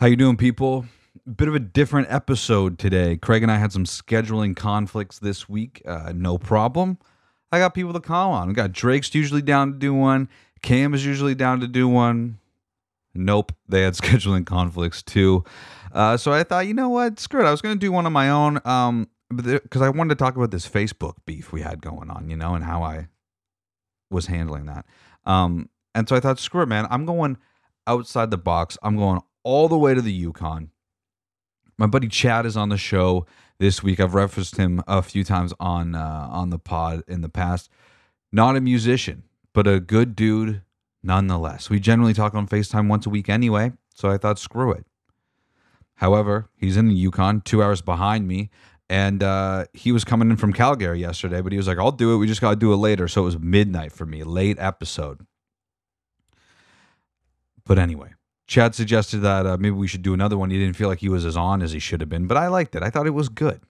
How you doing, people? Bit of a different episode today. Craig and I had some scheduling conflicts this week. Uh, no problem. I got people to call on. We got Drake's usually down to do one. Cam is usually down to do one. Nope, they had scheduling conflicts too. Uh, so I thought, you know what? Screw it. I was going to do one on my own. Um, because I wanted to talk about this Facebook beef we had going on, you know, and how I was handling that. Um, and so I thought, screw it, man. I'm going outside the box. I'm going all the way to the Yukon. My buddy Chad is on the show this week. I've referenced him a few times on uh, on the pod in the past. Not a musician, but a good dude nonetheless. We generally talk on FaceTime once a week anyway, so I thought, screw it. However, he's in the Yukon, two hours behind me, and uh, he was coming in from Calgary yesterday, but he was like, I'll do it. We just got to do it later. So it was midnight for me, late episode. But anyway, Chad suggested that uh, maybe we should do another one. He didn't feel like he was as on as he should have been, but I liked it. I thought it was good.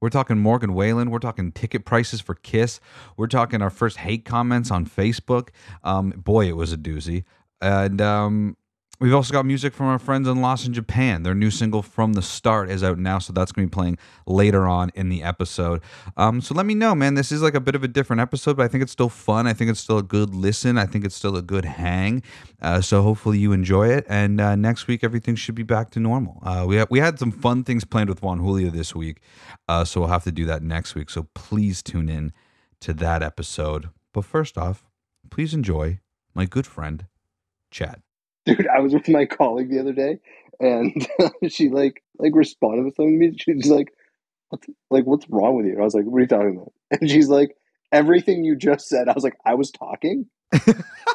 We're talking Morgan Wallen. We're talking ticket prices for Kiss. We're talking our first hate comments on Facebook. Um, boy, it was a doozy. And um, We've also got music from our friends in Lost in Japan. Their new single "From the Start" is out now, so that's going to be playing later on in the episode. Um, so let me know, man. This is like a bit of a different episode, but I think it's still fun. I think it's still a good listen. I think it's still a good hang. Uh, so hopefully you enjoy it. And uh, next week everything should be back to normal. Uh, we ha- we had some fun things planned with Juan Julio this week, uh, so we'll have to do that next week. So please tune in to that episode. But first off, please enjoy my good friend Chad dude i was with my colleague the other day and she like like responded with something to me. She's like what's like what's wrong with you? And i was like what are you talking about? And she's like everything you just said. I was like i was talking?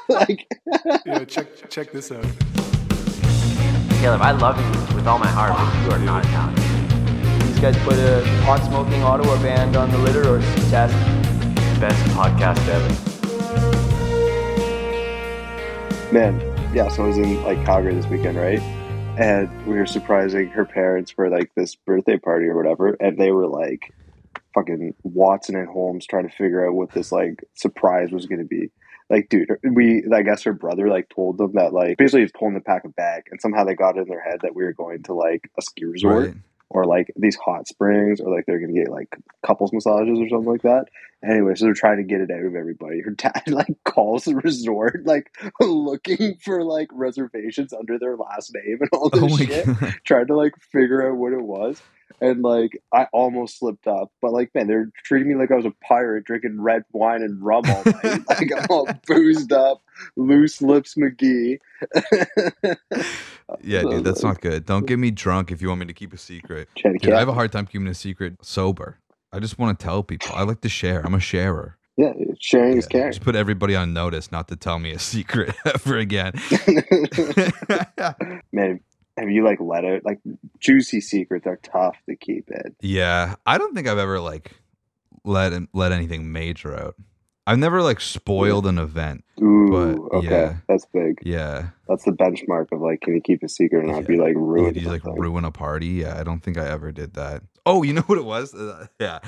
Like yeah check check this out. Caleb i love you with all my heart but you are not italian these guys put a pot smoking ottawa band on the litter or test. Best podcast ever. Man yeah, so I was in like Calgary this weekend, right? And we were surprising her parents for like this birthday party or whatever, and they were like fucking Watson and Holmes trying to figure out what this like surprise was going to be. Like, dude, we I guess her brother like told them that like basically he's pulling the pack a bag, and somehow they got it in their head that we were going to like a ski resort. Right or like these hot springs or like they're gonna get like couples massages or something like that. Anyway, so they're trying to get it out of everybody. Her dad like calls the resort like looking for like reservations under their last name and all oh this oh shit. God. Trying to like figure out what it was. And like I almost slipped up, but like man, they're treating me like I was a pirate drinking red wine and rum all night. like I'm all boozed up, loose lips McGee. Yeah, dude, that's not good. Don't get me drunk if you want me to keep a secret. Dude, I have a hard time keeping a secret sober. I just want to tell people. I like to share. I'm a sharer. Yeah, sharing yeah, is caring. Just put everybody on notice not to tell me a secret ever again. Man, have you like let it like juicy secrets are tough to keep it. Yeah, I don't think I've ever like let let anything major out. I've never like spoiled an event. Ooh, but, okay, yeah. that's big. Yeah, that's the benchmark of like, can you keep a secret and not yeah. be like ruined? You like ruin a party? Yeah, I don't think I ever did that. Oh, you know what it was? Uh, yeah,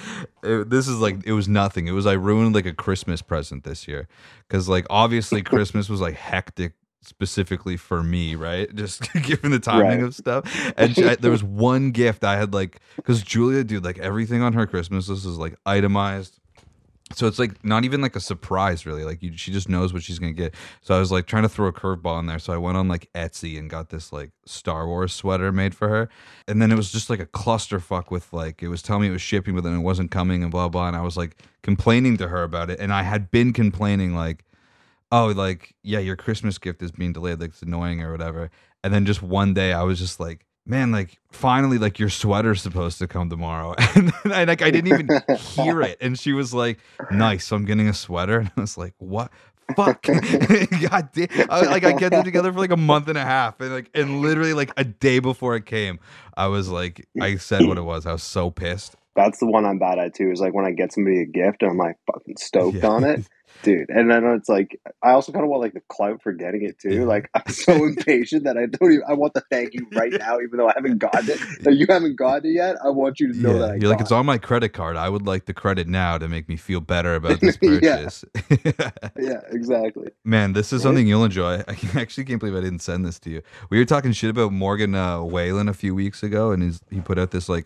it, this is like it was nothing. It was I ruined like a Christmas present this year because like obviously Christmas was like hectic specifically for me, right? Just given the timing right. of stuff. And she, I, there was one gift I had like because Julia, dude, like everything on her Christmas list is like itemized so it's like not even like a surprise really like you, she just knows what she's gonna get. So i was like trying to throw a curveball in there. So i went on like etsy and got this like star wars sweater made for her. And then it was just like a clusterfuck with like it was telling me it was shipping but then it wasn't coming and blah blah and i was like complaining to her about it. And i had been complaining like oh like yeah your christmas gift is being delayed like it's annoying or whatever. And then just one day i was just like man, like finally, like your sweater's supposed to come tomorrow. And I like I didn't even hear it. And she was like, nice, so I'm getting a sweater. And I was like, what? Fuck. God damn. I, like I get them together for like a month and a half. And like and literally like a day before it came, I was like, I said what it was. I was so pissed. That's the one I'm bad at too, is like when I get somebody a gift and I'm like fucking stoked yeah. on it. Dude. And then it's like I also kind of want like the clout for getting it too. Like I'm so impatient that I don't even. I want to thank you right now, even though I haven't gotten it. You haven't gotten it yet, I want you to know yeah, that I you're like it's on my credit card. I would like the credit now to make me feel better about this purchase. it. Yeah, exactly. Man, this is Right? something you'll enjoy. I actually can't believe I didn't send this to you. We were talking shit about Morgan uh, Wallen a few weeks ago, and he's, he put out this like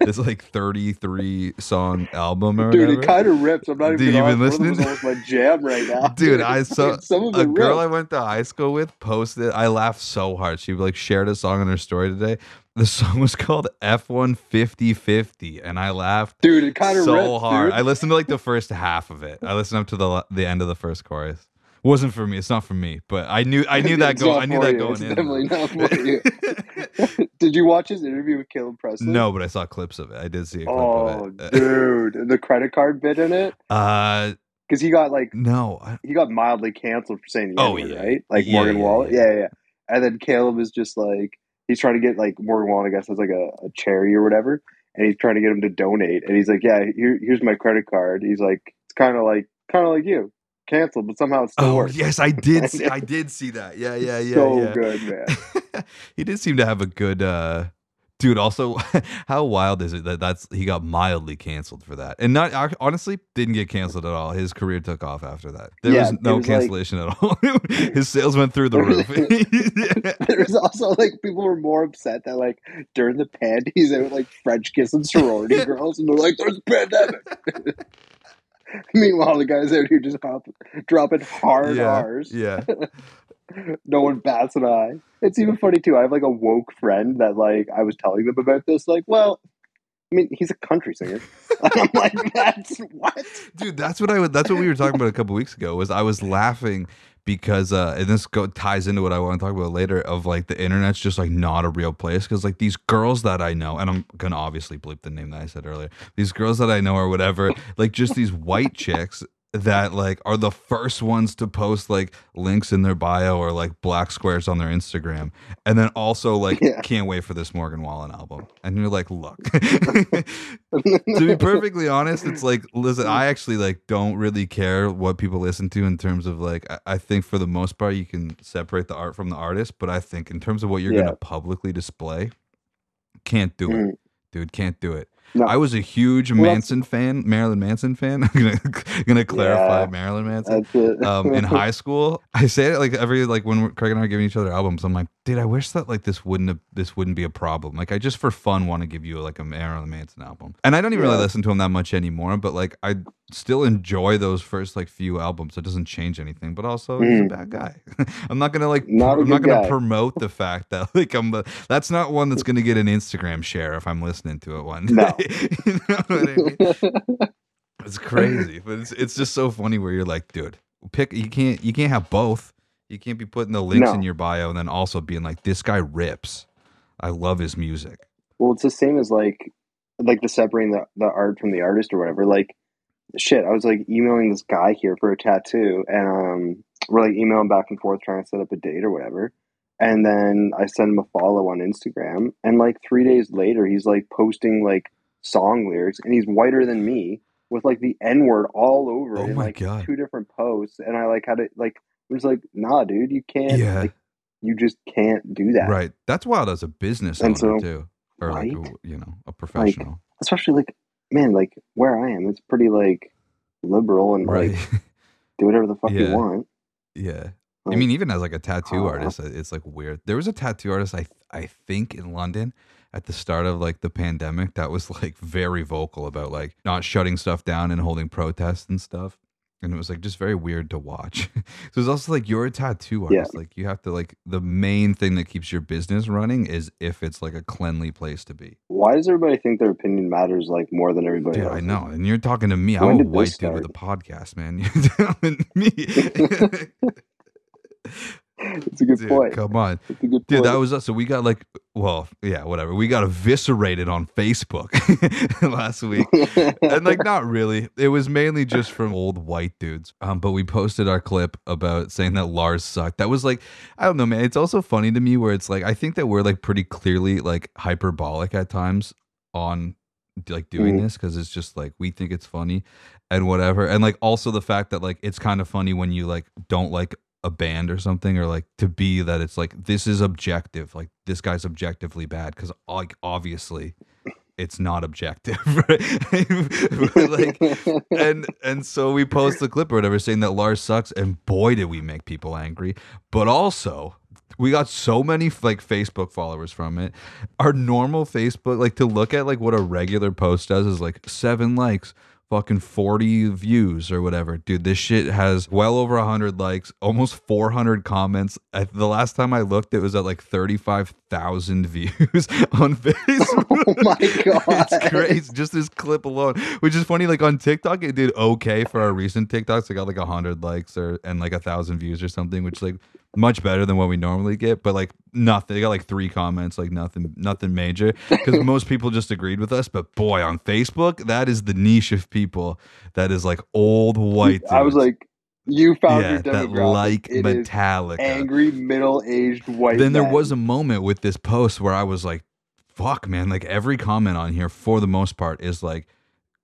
this like 33 song album or Dude, whatever. it kind of rips. I'm not even. Dude, you gonna been listening? My jam right now, Dude, I saw some of a it girl I went to high school with posted. I laughed so hard. She like shared a song in her story today. The song was called F150-50, and I laughed Dude, it kind of so rips, hard. dude. I listened to like the first half of it. I listened up to the the end of the first chorus. wasn't for me. It's not for me. But I knew I knew that going. I knew that you. going It's in. definitely not for you. Did you watch his interview with Caleb Pressley? no, but I saw clips of it. I did see a clip Oh, of it. dude, the credit card bit in it Uh, because he got like no. I, he got mildly canceled for saying the Oh, yeah. right? Like Yeah, Morgan yeah, Wallen, yeah. yeah. yeah, yeah. And then Caleb is just like he's trying to get like Morgan Wallen, I guess, as like a, a charity or whatever, and he's trying to get him to donate, and he's like, yeah, here, here's my credit card. He's like, it's kind of like kind of like you, canceled, but somehow it still oh works. yes, I did. See, I did see that. Yeah, yeah, yeah. so yeah. good, man. he did seem to have a good uh dude also how wild is it that that's he got mildly canceled for that? And not honestly didn't get canceled at all. His career took off after that. There Yeah, was no was like- cancellation at all. His sales went through the roof. there was also like people were more upset that like during the panties they were like French kissing sorority girls and they're like, "There's a pandemic." Meanwhile, the guys out here just hop, dropping hard yeah R's. yeah No one bats an eye. It's even funny too. I have like a woke friend that like I was telling them about this. Like, well, I mean, he's a country singer. And I'm like, that's what? dude that's what i would that's what we were talking about a couple weeks ago was i was laughing because uh and this go, ties into what i want to talk about later of like the internet's just like not a real place because like these girls that i know and i'm gonna obviously bleep the name that i said earlier these girls that i know or whatever like just these white chicks that like are the first ones to post like links in their bio or like black squares on their Instagram and then also like Yeah. can't wait for this Morgan Wallen album and you're like look to be perfectly honest, it's like listen, I actually like don't really care what people listen to in terms of like I, I think for the most part you can separate the art from the artist, but I think in terms of what you're Yeah. gonna publicly display, can't do it. Mm. Dude, can't do it. No. I was a huge Well, Manson fan, Marilyn Manson fan. I'm gonna gonna clarify Yeah. Marilyn Manson. That's it. Um, in high school, I say it like every like when Craig and I are giving each other albums. I'm like, dude, I wish that like this wouldn't have, this wouldn't be a problem. Like I just for fun want to give you like a Marilyn Manson album, and I don't even really listen to him that much anymore. But like I still enjoy those first like few albums. It doesn't change anything. But also, he's a Mm. bad guy. I'm not gonna like Not a I'm not gonna guy. promote the fact that like I'm. the- That's not one that's gonna get an Instagram share if I'm listening to it one. No. day. you know what I mean? It's crazy, but it's it's just so funny where you're like, dude, pick you can't you can't have both. You can't be putting the links No. in your bio and then also being like, this guy rips. I love his music. Well, it's the same as like like the separating the, the art from the artist or whatever. Like shit, I was like emailing this guy here for a tattoo and um we're like emailing back and forth trying to set up a date or whatever. And then I send him a follow on Instagram and like three days later he's like posting like song lyrics and he's whiter than me with like the N word all over Oh it in my like God. two different posts and I like had it like I was like, nah dude, you can't Yeah. like you just can't do that. Right. That's wild as a business And owner so- too. Or like Right? a, you know, a professional. especially like man, like where I am, it's pretty like liberal and right. like do whatever the fuck Yeah. you want. yeah. I mean, even as like a tattoo uh, artist, it's like weird. There was a tattoo artist I I think in London at the start of like the pandemic that was like very vocal about like not shutting stuff down and holding protests and stuff. And it was like just very weird to watch. so it's also like you're a tattoo Yeah. artist. Like you have to like the main thing that keeps your business running is if it's like a cleanly place to be. why does everybody think their opinion matters like more than everybody Dude, else? I know. And you're talking to me. I'm a white dude with a podcast, man. You're telling me. It's a good Dude, point. come on. It's a good Dude, point. that was us. So we got like, well, yeah, whatever. We got eviscerated on Facebook last week. and like not really it was mainly just from old white dudes um but we posted our clip about saying that lars sucked that was like i don't know man it's also funny to me where it's like i think that we're like pretty clearly like hyperbolic at times on like doing Mhm. this because it's just like we think it's funny and whatever and like also the fact that like it's kind of funny when you like don't like a band or something or like to be that it's like this is objective like this guy's objectively bad because like obviously it's not objective right like and and so we post the clip or whatever saying that Lars sucks, and boy did we make people angry. But also, we got so many like Facebook followers from it. Our normal Facebook, like to look at like what a regular post does is like seven likes. Fucking 40 views or whatever. Dude, this shit has well over 100 likes, almost 400 comments. I, the last time I looked, it was at like 35,000 views on Facebook. oh my god! It's crazy. Just this clip alone, which is funny. Like on TikTok, it did okay for our recent TikToks. It got like hundred likes or and like a thousand views or something, which like much better than what we normally get. But like nothing. They got like three comments, like nothing, nothing major. Because most people just agreed with us. But boy, on Facebook, that is the niche of people that is like old white. I was like, you found yeah, your that like It Metallica angry middle-aged white. then there was a moment with this post where I was like, fuck, man. Like every comment on here, for the most part, is like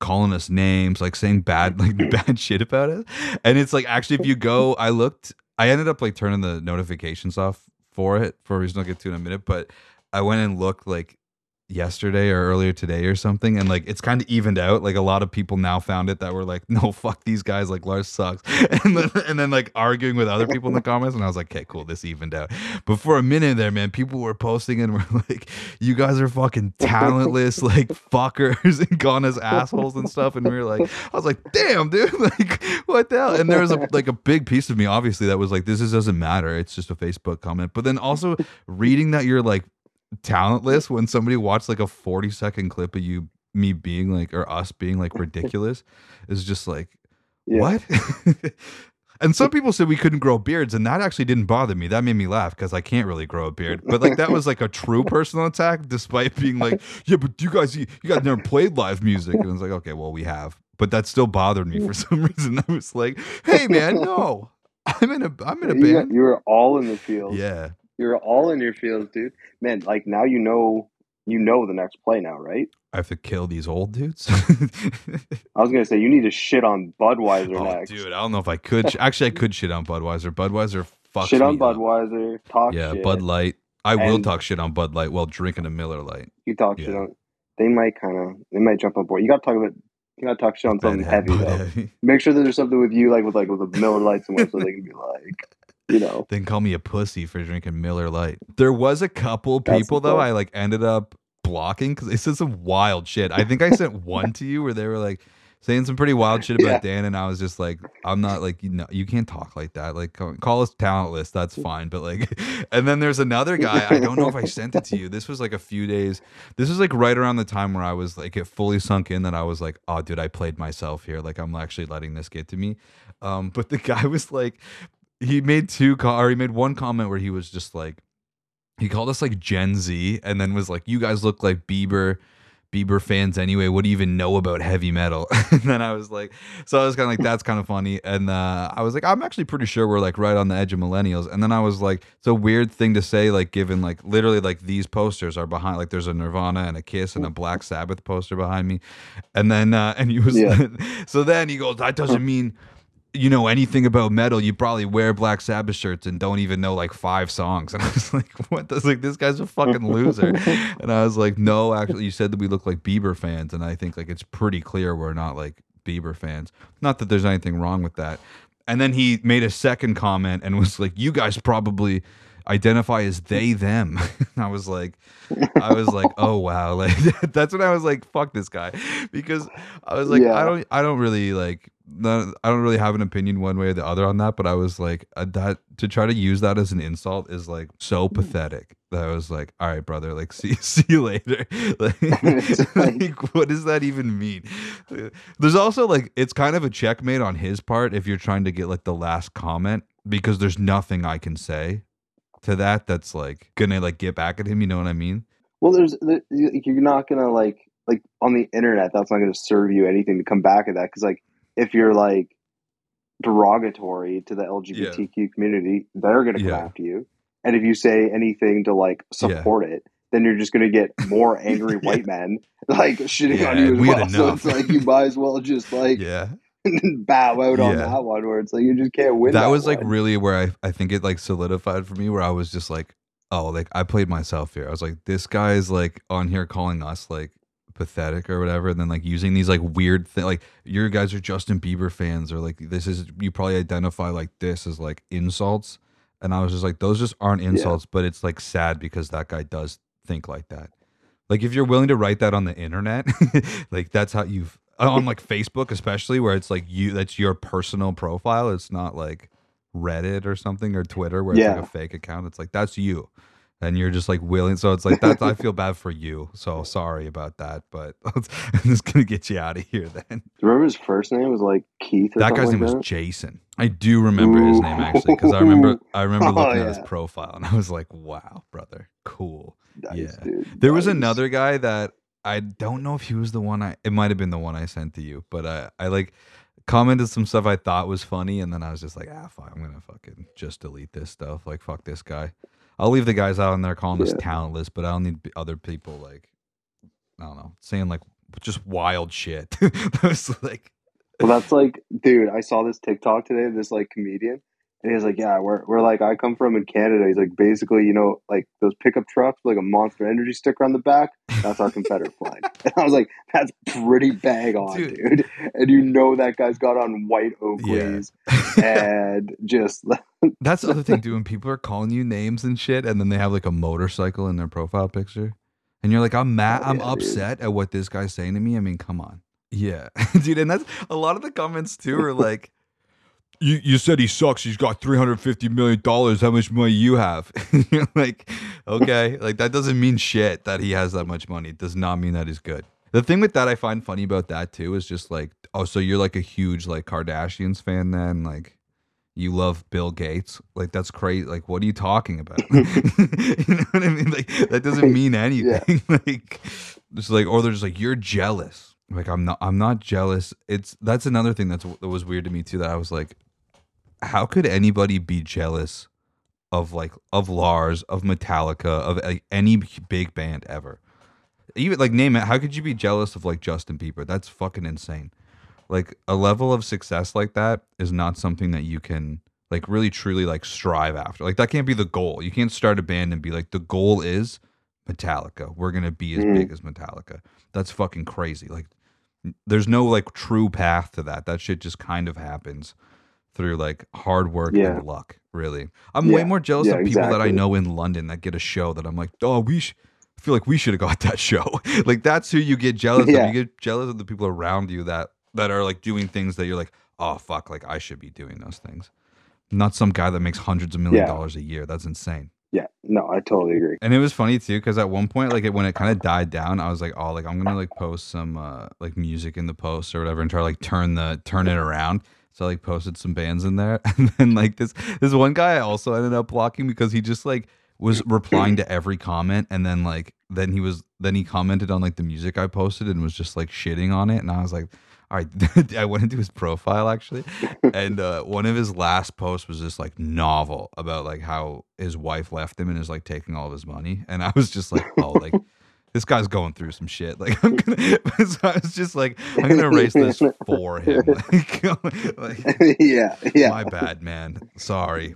calling us names, like saying bad, like bad shit about us. And it's like, actually, if you go, I looked, I ended up like turning the notifications off for it for a reason I'll get to in a minute. But I went and looked like yesterday or earlier today or something and like it's kind of evened out. Like a lot of people now found it that were like no fuck these guys like Lars sucks. And then and then like arguing with other people in the comments and I was like okay cool this evened out. But for a minute there man people were posting and were like you guys are fucking talentless like fuckers and gone as assholes and stuff. And we were like I was like damn dude like what the hell? And there was a like a big piece of me obviously that was like this is, doesn't matter. It's just a Facebook comment. But then also reading that you're like talentless when somebody watched like a 40 second clip of you me being like or us being like ridiculous is just like Yeah. what? And some people said we couldn't grow beards and that actually didn't bother me. That made me laugh because i can't really grow a beard. But like that was like a true personal attack despite being like yeah but you guys you, you guys never played live music. And it's like okay well we have. But that still bothered me for some reason. I was like hey man no. I'm in a i'm in a band you were all in the field. yeah You're all in your fields, dude. Man, like now you know you know the next play now, right? i have to kill these old dudes I was gonna say you need to shit on Budweiser Oh, next. dude, I don't know if I could. Actually, I could shit on Budweiser. Budweiser fucks shit on me up. Budweiser. Talk shit. Yeah, shit. Bud Light. I will talk shit on Bud Light while drinking a Miller Lite. You talk shit on. They might kind of. They might jump on board. You got to talk about. You got to talk shit on something heavy though. Heavy. Make sure that there's something with you, like with like with a Miller Lite somewhere, so they can be like, you know. Then call me a pussy for drinking Miller Lite. There was a couple people though. I like ended up blocking because they said some wild shit. I think I sent one to you where they were like saying some pretty wild shit about Dan, and I was just like, I'm not like you know you can't talk like that. Like call, call us talentless, that's fine. But like, and then there's another guy. I don't know if I sent it to you. This was like a few days. This was like right around the time where I was like it fully sunk in that I was like, oh dude, I played myself here. Like I'm actually letting this get to me. Um, but the guy was like, he made two co- or he made one comment where he was just like he called us like Gen Z and then was like, You guys look like Bieber Bieber fans anyway. What do you even know about heavy metal? and then I was like, so I was kind of like, that's kind of funny. And uh, I was like, I'm actually pretty sure we're like right on the edge of millennials. And then I was like, it's a weird thing to say, like given like literally like these posters are behind, like there's a Nirvana and a Kiss and a Black Sabbath poster behind me. And then uh, and he was Yeah. so then he goes, that doesn't mean you know anything about metal, you probably wear Black Sabbath shirts and don't even know like five songs. And I was like, what? That's like this guy's a fucking loser. and I was like, no, actually, you said that we look like Bieber fans, and I think like it's pretty clear we're not like Bieber fans. Not that there's anything wrong with that. And then he made a second comment and was like, you guys probably identify as they them. I was like, I was like, oh wow, like that's when I was like, fuck this guy, because I was like, Yeah. I don't, I don't really like, no, I don't really have an opinion one way or the other on that. But I was like, uh, that to try to use that as an insult is like so pathetic. That I was like, all right, brother, like see, see you later. Like, like- what does that even mean? There's also like, it's kind of a checkmate on his part if you're trying to get like the last comment because there's nothing I can say to that that's like gonna like get back at him. You know what I mean? Well, there's there- you're not gonna like like on the internet. That's not gonna serve you anything to come back at that because like if you're like derogatory to the LGBTQ community, they're gonna come Yeah. after you. And if you say anything to like support it, then you're just gonna get more angry white men like shitting Yeah, on you as well. So it's like you might as well just like yeah. bow out on that one where it's like you just can't win. that was like really where I, I think it like solidified for me where I was just like, oh, like I played myself here. I was like, this guy is like on here calling us like pathetic or whatever, and then like using these like weird thing like your guys are Justin Bieber fans or like this is you probably identify like this as like insults. And I was just like, those just aren't insults, but it's like sad because that guy does think like that. Like if you're willing to write that on the internet, like that's how you've uh, on like Facebook especially where it's like you that's your personal profile. It's not like Reddit or something or Twitter where it's like a fake account. It's like that's you. And you're just like willing. So it's like that I feel bad for you. So sorry about that. But I'm just gonna get you out of here then. Do you remember his first name was like Keith or That guy's name like was? Jason. I do remember his name actually because I remember I remember Oh, looking at his profile and I was like, wow, brother, cool. Nice, yeah. dude. There was another guy that I don't know if he was the one I. It might have been the one I sent to you, but I I like commented some stuff I thought was funny, and then I was just like, ah, fuck, I'm gonna fucking just delete this stuff. Like, fuck this guy. I'll leave the guys out in there calling us Yeah. talentless, but I don't need other people like I don't know saying like just wild shit. I was like, Well, that's like, dude, I saw this TikTok today, this like comedian, and he's like, yeah, we're, we're like, I come from in Canada. He's like, basically, you know, like those pickup trucks like a monster energy sticker on the back, that's our Confederate flag. And I was like, that's pretty bang on, Dude. dude. And you know that guy's got on white Oakleys and just, That's the other thing, dude. When people are calling you names and shit, and then they have like a motorcycle in their profile picture, and you're like, "I'm mad. Oh, I'm yeah, dude. upset at what this guy's saying to me." I mean, come on, yeah, dude. And that's a lot of the comments too are like, "You you said he sucks. He's got three hundred fifty million dollars. How much money you have?" like, okay, like that doesn't mean shit that he has that much money. It does not mean that he's good. The thing with that I find funny about that too is just like, oh, so you're like a huge like Kardashians fan then, like you love Bill Gates. Like that's crazy. Like what are you talking about? you know what I mean? Like that doesn't mean anything. like it's like or they're just like you're jealous. Like I'm not I'm not jealous. It's that's another thing that's that was weird to me too that I was like how could anybody be jealous of like of Lars, of Metallica, of like, any big band ever? Even like name it, how could you be jealous of like Justin Bieber? That's fucking insane. Like a level of success like that is not something that you can like really truly like strive after. Like that can't be the goal. You can't start a band and be like the goal is metallica. We're gonna be as Mhm. big as metallica. That's fucking crazy. Like there's no like true path to that. That shit just kind of happens through like hard work Yeah. and luck really i'm way more jealous Yeah, of people that i know in london that get a show that i'm like oh we sh- I feel like we should have got that show. like that's who you get jealous Yeah. of. You get jealous of the people around you that that are like doing things that you're like, oh fuck, like I should be doing those things. Not some guy that makes hundreds of million Yeah. dollars a year. That's insane. yeah, no, I totally agree. And it was funny too because at one point, like it, when it kind of died down, I was like, oh, like I'm gonna like post some uh like music in the post or whatever and try to like turn the turn it around. So I like posted some bands in there, and then like this this one guy I also ended up blocking because he just like was replying to every comment and then like then he was then he commented on like the music I posted and was just like shitting on it and I was like all right I went into his profile actually. And uh one of his last posts was this like novel about like how his wife left him and is like taking all of his money and I was just like oh like this guy's going through some shit like I'm gonna so I was just like I'm gonna erase this for him like, like yeah, yeah. my bad man sorry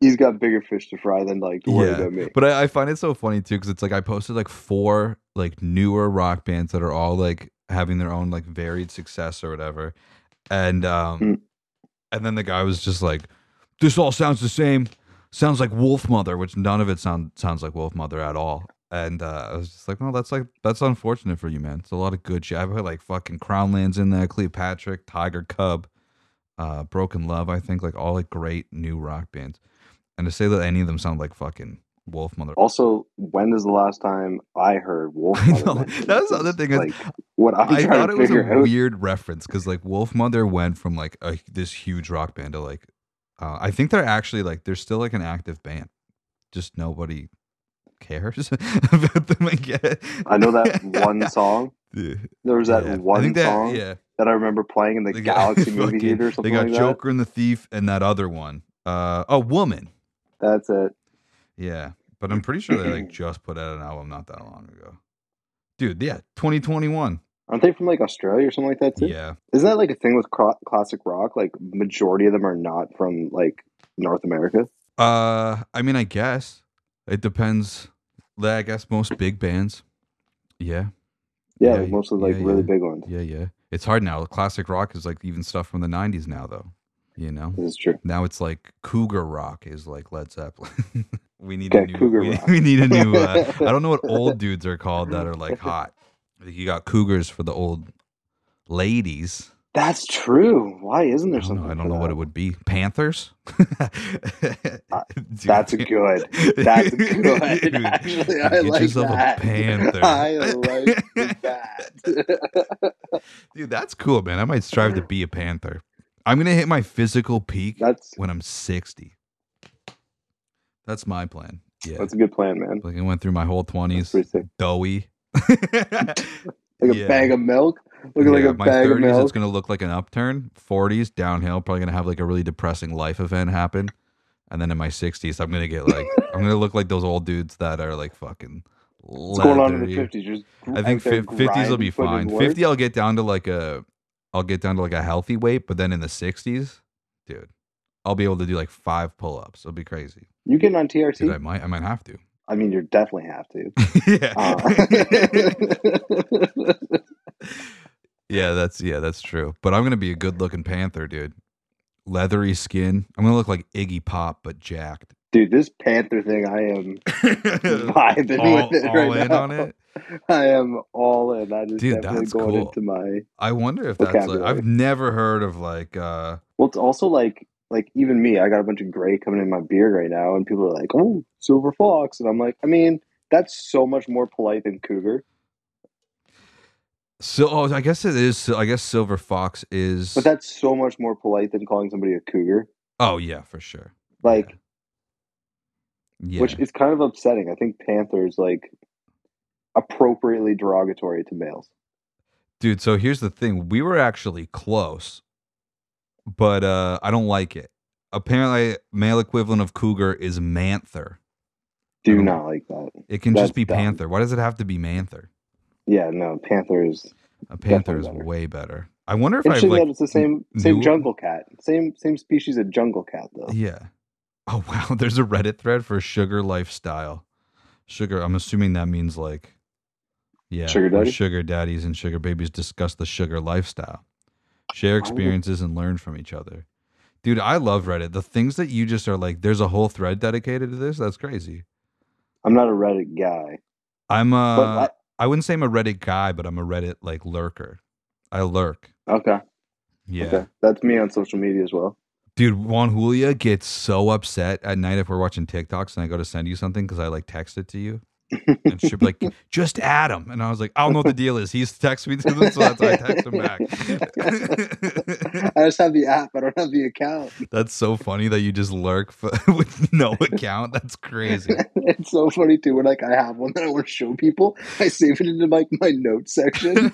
He's got bigger fish to fry than like worry about me. but I, I find it so funny too because it's like I posted like four like newer rock bands that are all like having their own like varied success or whatever, and um, Mm. and then the guy was just like, "This all sounds the same. Sounds like Wolfmother," which none of it sound sounds like Wolfmother at all. And uh, I was just like, "No, that's like that's unfortunate for you, man. It's a lot of good shit. I put like fucking Crownlands in there, Cleopatrick, Tiger Cub, uh, Broken Love. I think like all like great new rock bands." And to say that any of them sound like fucking Wolfmother. Also, when is the last time I heard Wolfmother know. mentioned? That was the other thing is- Like, what I'm I thought to it was a out. weird reference because like Wolfmother went from like a, this huge rock band to like uh, I think they're actually like they're still like an active band, just nobody cares about them. I get. I know that one song. There was that Yeah. One that- song yeah. that I remember playing in the They got Galaxy movie theater or something They got like that. Joker and the Thief and that other one. Uh, a woman. That's it. Yeah, but I'm pretty sure they like just put out an album not that long ago. Dude, yeah, 2021. Aren't they from like Australia or something like that too? Yeah. Isn't that like a thing with cro- classic rock? Like majority of them are not from like North America. Uh, I mean, I guess it depends. I guess most big bands. Yeah, Yeah, Yeah, like most of like yeah, really yeah. big ones. yeah, yeah. It's hard now. Classic rock is like even stuff from the '90s now, though. You know, This is true. now it's like cougar rock is like Led Zeppelin. we need a new. cougar we, rock. we need a new. Uh, I don't know what old dudes are called that are like hot. You got cougars for the old ladies. That's true. Why isn't there don't something? know. I don't know what it would be. Panthers. Uh, Dude, That's a good. That's good. Actually, I get like yourself that. a panther. I like that. Dude, that's cool, man. I might strive to be a panther. I'm gonna hit my physical peak that's when I'm 60. That's my plan. Yeah. that's a good plan, man. like I went through my whole 20s doughy. Like a Yeah. bag of milk. Looking Yeah, like a my bag of 30s, milk. it's gonna look like an upturn. 40s, downhill. Probably gonna have like a really depressing life event happen. And then in my 60s, I'm gonna get like I'm gonna look like those old dudes that are like fucking. What's going on in the fifties? Just I think out 50s will be grinding, putting in fine. 50 I'll get down to like a I'll get down to like a healthy weight, but then in the 60s, dude, I'll be able to do like 5 pull-ups. It'll be crazy. You getting on TRT? Dude, I might I might have to. I mean, you definitely have to. yeah. Uh, yeah, that's yeah, that's true. But I'm going to be a good-looking panther, dude. Leathery skin. I'm going to look like Iggy Pop but jacked. dude, this Panther thing, I am vibing all, with it all right in now. on it. I am all in. That is Dude, definitely that's going cool. into my. I wonder if that's like I've never heard of like uh Well, it's also like like even me. I got a bunch of gray coming in my beard right now, and people are like, "Oh, silver fox," and I'm like, I mean, that's so much more polite than cougar. So oh, I guess it is I guess silver fox is But that's so much more polite than calling somebody a cougar. Oh yeah, for sure. Like, Yeah. which is kind of upsetting. I think panther is like appropriately derogatory to males. Dude, so here's the thing. We were actually close, but uh I don't like it. Apparently, male equivalent of cougar is manther. Do not like that. It can That's just be dumb. panther. Why does it have to be manther? Yeah, no, panther is A panther is better. way better. I wonder if I like that it's the same same knew- jungle cat, same same species of jungle cat though. Yeah. Oh wow, there's a Reddit thread for sugar lifestyle. Sugar, I'm assuming that means like yeah, Sugar daddy? sugar daddies and sugar babies discuss the sugar lifestyle. Share experiences and learn from each other. Dude, I love Reddit. The things that you just are like there's a whole thread dedicated to this. That's crazy. I'm not a Reddit guy, I'm uh but I wouldn't say I'm a Reddit guy, but I'm a Reddit like lurker. I lurk. Okay, Yeah. okay, that's me on social media as well. Dude, Juan Julia gets so upset at night if we're watching TikToks and I go to send you something because I like text it to you. And she'll be like, just add him. And I was like, I don't know what the deal is. He's texted me to them, so that's why I text him back. I just have the app. I don't have the account. that's so funny that you just lurk f- with no account. That's crazy. it's so funny too. When like I have one that I want to show people, I save it into like my notes section.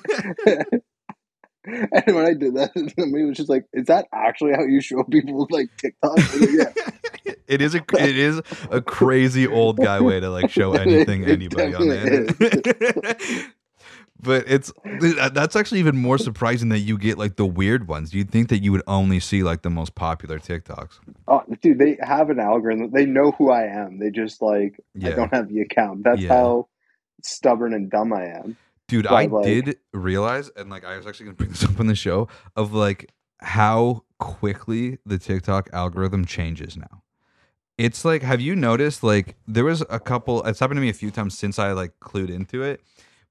and when I did that, somebody was just like, "Is that actually how you show people like TikTok?" Like, yeah. it is a it is a crazy old guy way to like show anything anybody on the internet. but it's that's actually even more surprising that you get like the weird ones. You'd think that you would only see like the most popular TikToks. Oh, dude, they have an algorithm. They know who I am. They just like I don't have the account. That's Yeah. how stubborn and dumb I am. Dude, But, I like- did realize, and like I was actually gonna bring this up on the show, of like how quickly the TikTok algorithm changes now. It's like, have you noticed? Like, there was a couple. It's happened to me a few times since I like clued into it.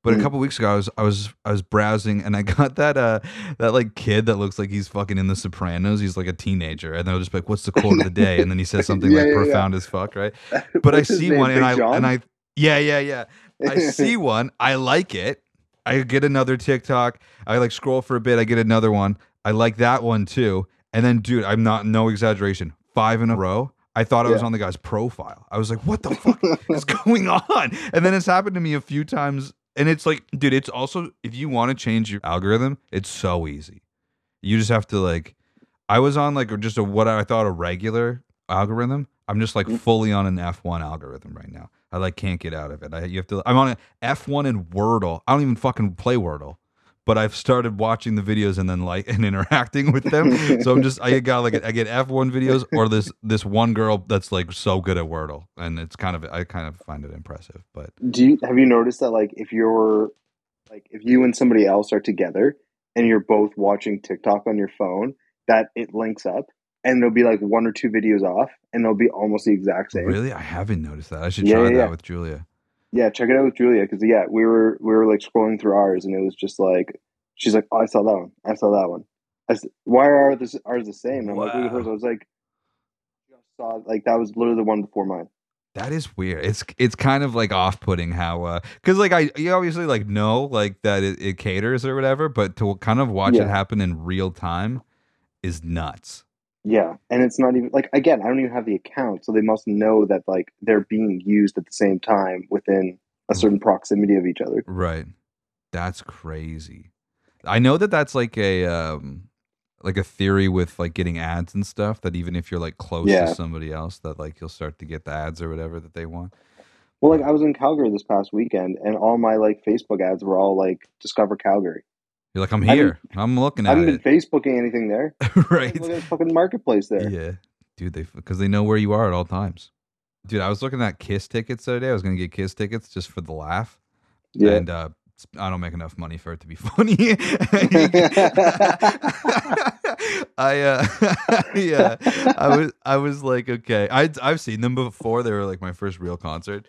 But a couple weeks ago, I was I was I was browsing, and I got that uh that like kid that looks like he's fucking in The Sopranos. He's like a teenager, and they'll just be like, "What's the quote of the day?" And then he says something Yeah, like yeah, yeah. profound as fuck, right? But I see one, and Big I John? and I yeah yeah yeah. I see one, I like it. I get another TikTok. I like scroll for a bit. I get another one. I like that one too. And then, dude, I'm not no exaggeration. Five in a row. I thought I was Yeah. on the guy's profile. I was like, what the fuck is going on? And then it's happened to me a few times. And it's like, dude, it's also if you want to change your algorithm, it's so easy. You just have to like I was on like just a what I thought a regular algorithm. I'm just like Mhm. fully on an F1 algorithm right now. I like can't get out of it. I you have to. I'm on F one and Wordle. I don't even fucking play Wordle, but I've started watching the videos and then like and interacting with them. so I'm just I got like I get F one videos or this this one girl that's like so good at Wordle, and it's kind of I kind of find it impressive. But Do you have you noticed that like if you're like if you and somebody else are together and you're both watching TikTok on your phone, that it links up and there'll be like one or two videos off and they'll be almost the exact same. really, I haven't noticed that. I should Yeah, try yeah, that yeah. with Julia. Yeah, check it out with Julia because yeah, we were we were like scrolling through ours and it was just like she's like, oh, I saw that one, I saw that one. I s- why are ours, ours the same? And I'm like, look at hers. I was like, saw like that was literally the one before mine. That is weird. It's it's kind of like off putting how uh because like I you obviously like know like that it, it caters or whatever, but to kind of watch it happen in real time is nuts. Yeah, and it's not even like again, I don't even have the account, so they must know that like they're being used at the same time within a certain proximity of each other. Right. That's crazy. I know that that's like a um like a theory with like getting ads and stuff that even if you're like close Yeah. to somebody else that like you'll start to get the ads or whatever that they want. Well, like I was in Calgary this past weekend, and all my like Facebook ads were all like "Discover Calgary." You're like I'm here. I'm looking at it. I haven't been Facebooking anything there. right. Look at the fucking marketplace there. Yeah, dude, they because they know where you are at all times. Dude, I was looking at Kiss tickets the other day. I was gonna get Kiss tickets just for the laugh, Yeah. and uh, I don't make enough money for it to be funny. I uh, yeah, I was I was like, okay, I I've seen them before. They were like my first real concert.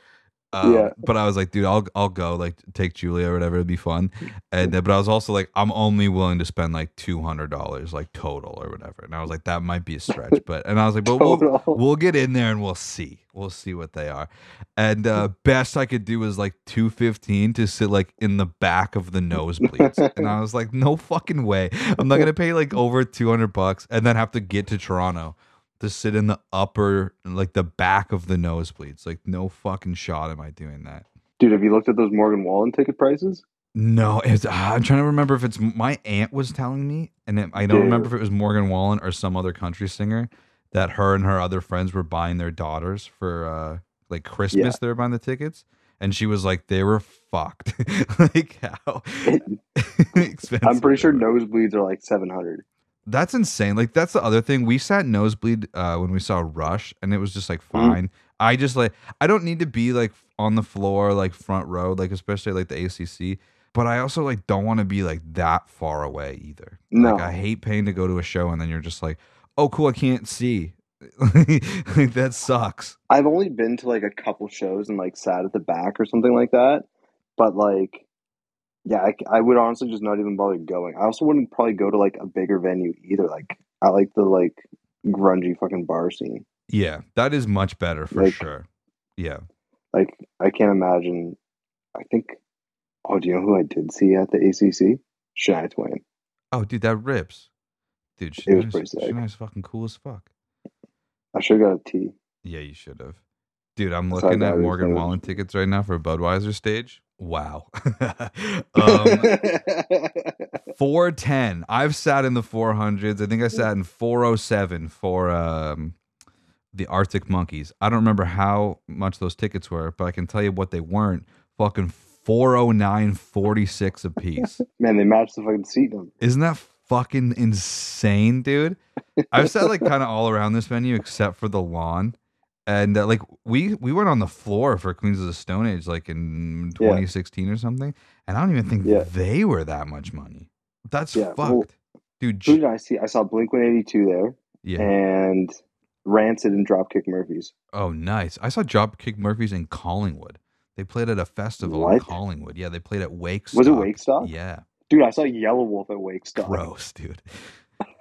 Um, Yeah. But I was like, dude, I'll I'll go like take Julia or whatever. It'd be fun. And but I was also like, I'm only willing to spend like two hundred dollars like total or whatever. And I was like, that might be a stretch. But and I was like, but we'll, we'll get in there and we'll see. We'll see what they are. And uh, best I could do was like two fifteen to sit like in the back of the nosebleeds. and I was like, no fucking way. I'm not gonna pay like over two hundred bucks and then have to get to Toronto to sit in the upper like the back of the nosebleeds. Like no fucking shot am I doing that. Dude, have you looked at those Morgan Wallen ticket prices? No, it's, ah, I'm trying to remember if it's my aunt was telling me, and it, I don't Yeah. remember if it was Morgan Wallen or some other country singer that her and her other friends were buying their daughters for uh, like Christmas. Yeah. They were buying the tickets, and she was like, they were fucked. like how expensive. I'm pretty sure nosebleeds are like seven hundred. That's insane. Like that's the other thing. We sat nosebleed uh, when we saw Rush, and it was just like Mm-hmm. fine. I just like I don't need to be like on the floor, like front row, like especially like the ACC. But I also like don't want to be like that far away either. No. Like I hate paying to go to a show and then you're just like, oh cool, I can't see. like that sucks. I've only been to like a couple shows and like sat at the back or something like that. But like, yeah, I, I would honestly just not even bother going. I also wouldn't probably go to like a bigger venue either. Like, I like the like grungy fucking bar scene. Yeah, that is much better for Like- sure. Yeah. Like, I can't imagine. I think. Oh, do you know who I did see at the ACC? Shania Twain. Oh, dude, that rips. Dude, It was Shania's, pretty sick. Shania's fucking cool as fuck. I should have got a T. Yeah, you should have. Dude, I'm That's looking at Morgan Wallen tickets right now for Budweiser stage. Wow. um, 410. I've sat in the 400s. I think I sat in 407 for um, the Arctic Monkeys. I don't remember how much those tickets were, but I can tell you what they weren't. Fucking 409.46 a piece. Man, they matched the fucking seat number. Isn't that fucking insane, dude? I've sat like kind of all around this venue except for the lawn. And uh, like we we went on the floor for Queens of the Stone Age like in Yeah. 2016 or something, and I don't even think Yeah. they were that much money. That's Yeah, fucked, well, dude. Who did I see? I saw Blink 182 there Yeah. and Rancid and Dropkick Murphys. Oh, nice. I saw Dropkick Murphys in Collingwood. They played at a festival in Collingwood. Yeah, they played at Wake. Was it Wakestock? Yeah. Dude, I saw Yelawolf at Wakestock. Gross, dude.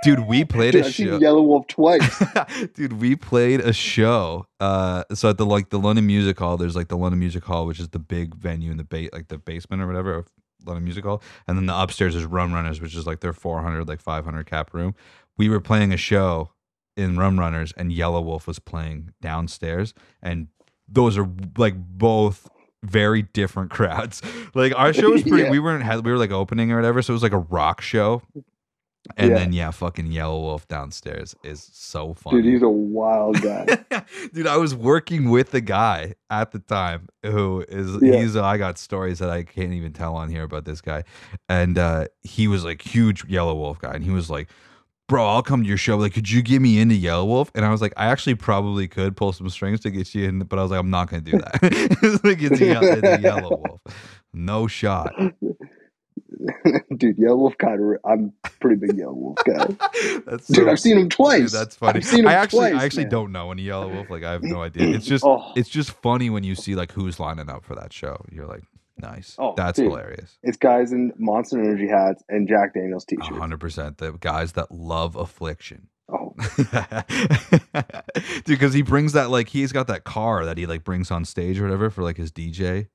Dude, we played Dude, a I've seen show. Yellow Wolf twice. Dude, we played a show. Uh, so at the like the London Music Hall, there's like the London Music Hall, which is the big venue in the ba- like the basement or whatever of London Music Hall, and then the upstairs is Rum Runners, which is like their 400 like 500 cap room. We were playing a show in Rum Runners, and Yelawolf was playing downstairs, and those are like both very different crowds. Like our show was pretty. Yeah. We weren't we were like opening or whatever, so it was like a rock show And Yeah. then yeah, fucking Yelawolf downstairs is so funny. Dude, he's a wild guy. Dude, I was working with a guy at the time who is Yeah. he's I got stories that I can't even tell on here about this guy. And uh he was like huge Yelawolf guy and he was like Bro, I'll come to your show. Like, could you get me into Yelawolf? And I was like, I actually probably could pull some strings to get you in, but I was like, I'm not gonna do that. it's like it's, it's Yelawolf, no shot. Dude, Yelawolf kind of. I'm pretty big Yelawolf guy. That's Dude, so- I've seen him twice. Dude, that's funny. I've seen him I actually, twice, I actually man. don't know any Yelawolf. Like, I have no idea. It's just, Oh. it's just funny when you see like who's lining up for that show. You're like, nice. Oh, That's dude. hilarious. It's guys in Monster Energy hats and Jack Daniels t-shirts. hundred percent. The guys that love affliction. Oh, Dude, because he brings that like he's got that car that he like brings on stage or whatever for like his DJ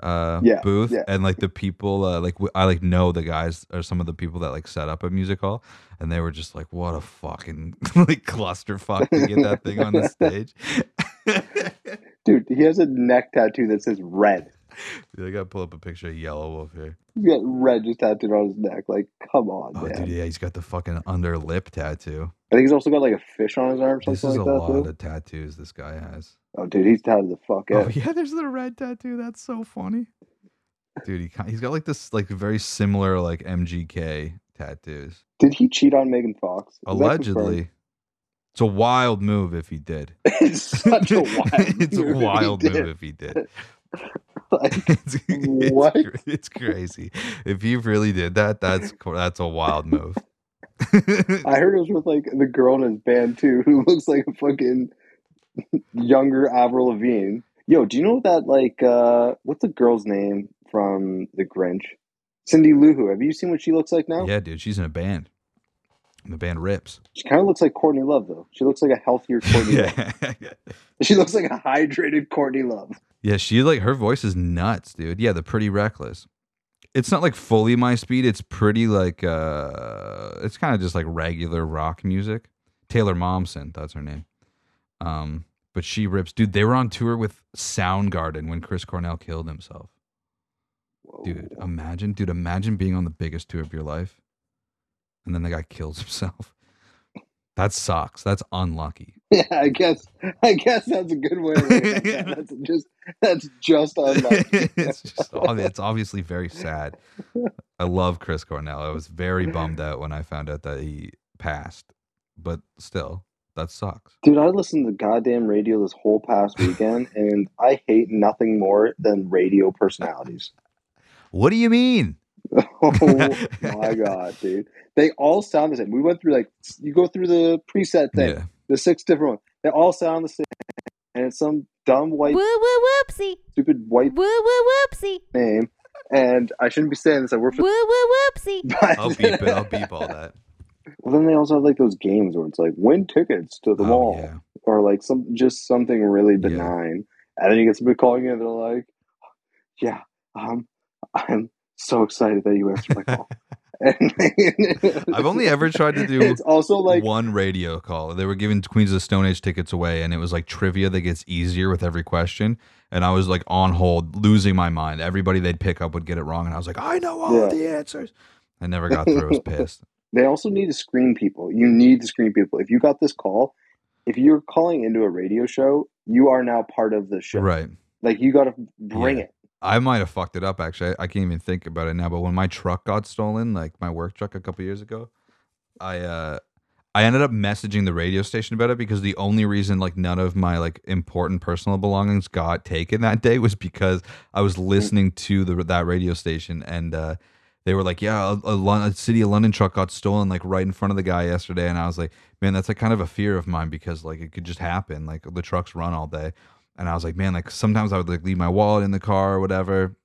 uh Yeah, booth yeah. and like the people uh, like I like know the guys or some of the people that like set up a music hall and they were just like what a fucking like clusterfuck to get that thing on the stage. dude, he has a neck tattoo that says red. Dude, I gotta pull up a picture of Yelawolf here. He's got red just tattooed on his neck. Like, come on, Oh, man. dude, yeah, he's got the fucking under lip tattoo. I think he's also got like a fish on his arm, This something is like a lot Too. of tattoos this guy has. Oh, dude, he's tatted the fuck out. Oh yeah, there's the red tattoo. That's so funny, dude. he he's got like this like very similar like MGK tattoos. Did he cheat on Megan Fox? Is Allegedly, it's a wild move if he did. it's such a wild. it's a move if he wild did. move if he did. Like, It's, it's What? cra- It's crazy. If he really did that, that's that's a wild move. I heard it was with like the girl in his band too, who looks like a fucking younger Avril Lavigne. Yo, do you know that like uh what's the girl's name from The Grinch? Cindy Lou Who. Have you seen what she looks like now? yeah, dude, she's in a band. And the band rips. She kind of looks like Courtney Love though. She looks like a healthier Courtney Love. yeah. She looks like a hydrated Courtney Love. Yeah, she like her voice is nuts, dude. Yeah, the pretty reckless. It's not like fully my speed. It's pretty like uh it's kind of just like regular rock music. Taylor Momsen, that's her name. Um, but she rips, dude. They were on tour with Soundgarden when Chris Cornell killed himself. Whoa. Dude, imagine, dude, imagine being on the biggest tour of your life, and then the guy kills himself. That sucks. That's unlucky. Yeah, I guess I guess that's a good way of looking at that. That's just that's just unlucky. it's just it's obviously very sad. I love Chris Cornell. I was very bummed out when I found out that he passed, but still, that sucks. Dude, I listened to goddamn radio this whole past weekend, and I hate nothing more than radio personalities. What do you mean? Oh my god, dude! They all sound the same. We went through like you go through the preset thing, Yeah, the six different ones. They all sound the same, and it's some dumb white, Woo woo whoopsie. stupid white Woo woo whoopsie. name. And I shouldn't be saying this. I work Woo woo whoopsie. but- I'll beep it. I'll beep all that. Well, then they also have like those games where it's like win tickets to the Oh, mall, yeah. or like some just something really benign, and then you get somebody calling in. They're like, "Yeah, um, I'm so excited that you answered my call." I've only ever tried to do It's also like one radio call. They were giving Queens of the Stone Age tickets away, and it was like trivia that gets easier with every question. And I was like on hold, losing my mind. Everybody they'd pick up would get it wrong, and I was like, I know all Yeah. the answers. I never got through. I was pissed. They also need to screen people. You need to screen people. If you got this call, if you're calling into a radio show, you are now part of the show. Right. Like you got to bring Yeah. it. I might have fucked it up actually. I, I can't even think about it now. But when my truck got stolen, like my work truck a couple years ago, I uh I ended up messaging the radio station about it because the only reason like none of my like important personal belongings got taken that day was because I was listening to the that radio station and uh they were like, yeah, a, a, city of London truck got stolen like right in front of the guy yesterday, and I was like, man, that's like kind of a fear of mine because like it could just happen. Like the trucks run all day, and I was like, man, like sometimes I would like leave my wallet in the car or whatever,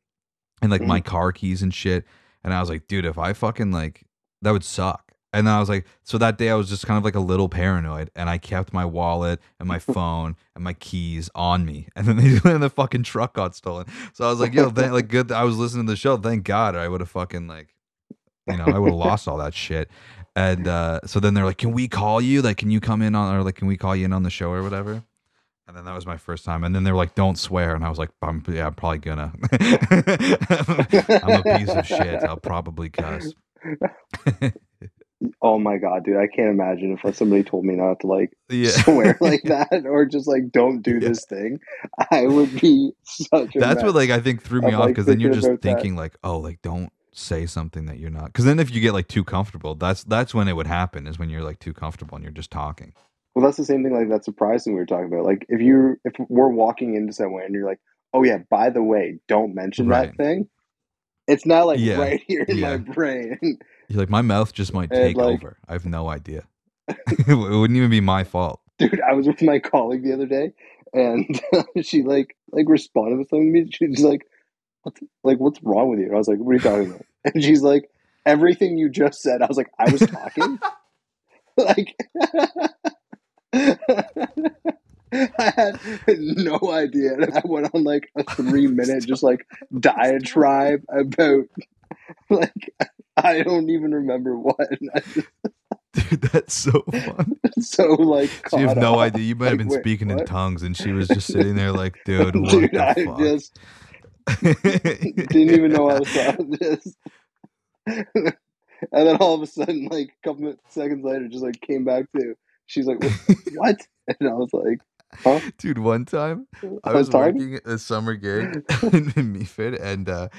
and like my mm. car keys and shit. And I was like, dude, if I fucking like that would suck. And then I was like, so that day I was just kind of like a little paranoid, and I kept my wallet and my phone and my keys on me. And then they, and the fucking truck got stolen. So I was like, yo, thank, like good. I was listening to the show. Thank God, or I would have fucking like, you know, I would have lost all that shit. And uh, so then they're like, can we call you? Like, can you come in on, or like, can we call you in on the show or whatever? And then that was my first time. And then they were like, don't swear. And I was like, I'm, yeah, I'm probably gonna. I'm a piece of shit. I'll probably cuss. Oh my god, dude! I can't imagine if somebody told me not to like Yeah. swear like that or just like don't do Yeah. this thing. I would be such a. That's what like I think threw me off like, because then you're just about that. thinking like, oh, like don't say something that you're not. Because then if you get like too comfortable, that's that's when it would happen. Is when you're like too comfortable and you're just talking. Well, that's the same thing like that surprise thing we were talking about. Like if you if we're walking into somewhere and you're like, oh yeah, by the way, don't mention Right. that thing. It's not like Yeah. right here in my brain. You're like my mouth just might take like- over. I have no idea. it wouldn't even be my fault. Dude, I was with my colleague the other day, and she like like responded with something to me. She's like, "What's like what's wrong with you?" And I was like, "What are you talking about?" And she's like, "Everything you just said." I was like, "I was talking." like, I had no idea. And I went on like a three minute just like diatribe about like I don't even remember what. And I just Dude, that's so fun. so like So you have no off. idea. You might have been wait, speaking in tongues, and she was just sitting there like, dude, what Dude, the I fuck? just didn't even know I was talking this. and then all of a sudden, like a couple seconds later, just like came back to. She's like, "What?" what? And I was like, "Huh?" Dude, one time I was talking. working a summer gig in, Meaford, and uh,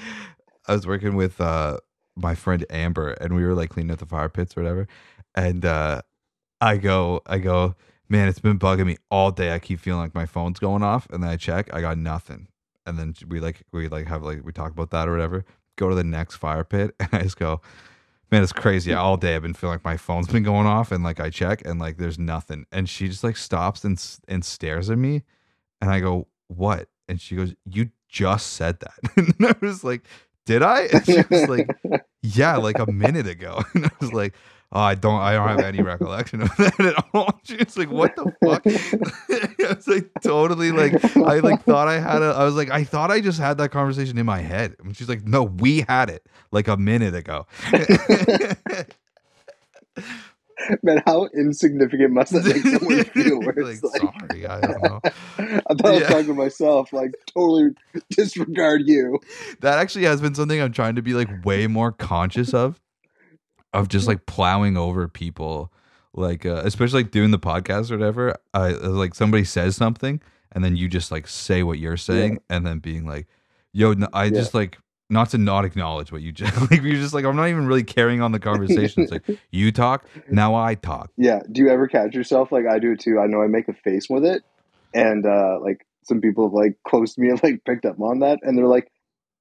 I was working with uh, my friend Amber, and we were like cleaning up the fire pits or whatever. And uh, I go, I go, man, it's been bugging me all day. I keep feeling like my phone's going off, and then I check, I got nothing. And then we like we like have like we talk about that or whatever. Go to the next fire pit, and I just go, man, it's crazy. All day I've been feeling like my phone's been going off, and like I check, and like there's nothing. And she just like stops and and stares at me, and I go, what? And she goes, you just said that. and I was like, did I? And she was like, yeah, like a minute ago. And I was like, oh, I don't, I don't have any recollection of that at all. She was like, what the fuck? I was like, totally like, I like thought I had a, I was like, I thought I just had that conversation in my head. And she's like, no, we had it like a minute ago. Man, how insignificant must that make someone feel? Where like, it's like, sorry, I don't know. I thought I was talking to myself. Like, totally disregard you. that actually has been something I'm trying to be like way more conscious of, of just like plowing over people, like uh, especially like doing the podcast or whatever. I like somebody says something and then you just like say what you're saying and then being like, "Yo, no, I just like." Not to not acknowledge what you just like. You're just like I'm not even really carrying on the conversation. It's like you talk, now I talk. Yeah. Do you ever catch yourself like I do too? I know I make a face with it, and uh like some people have like close to me have like picked up on that, and they're like,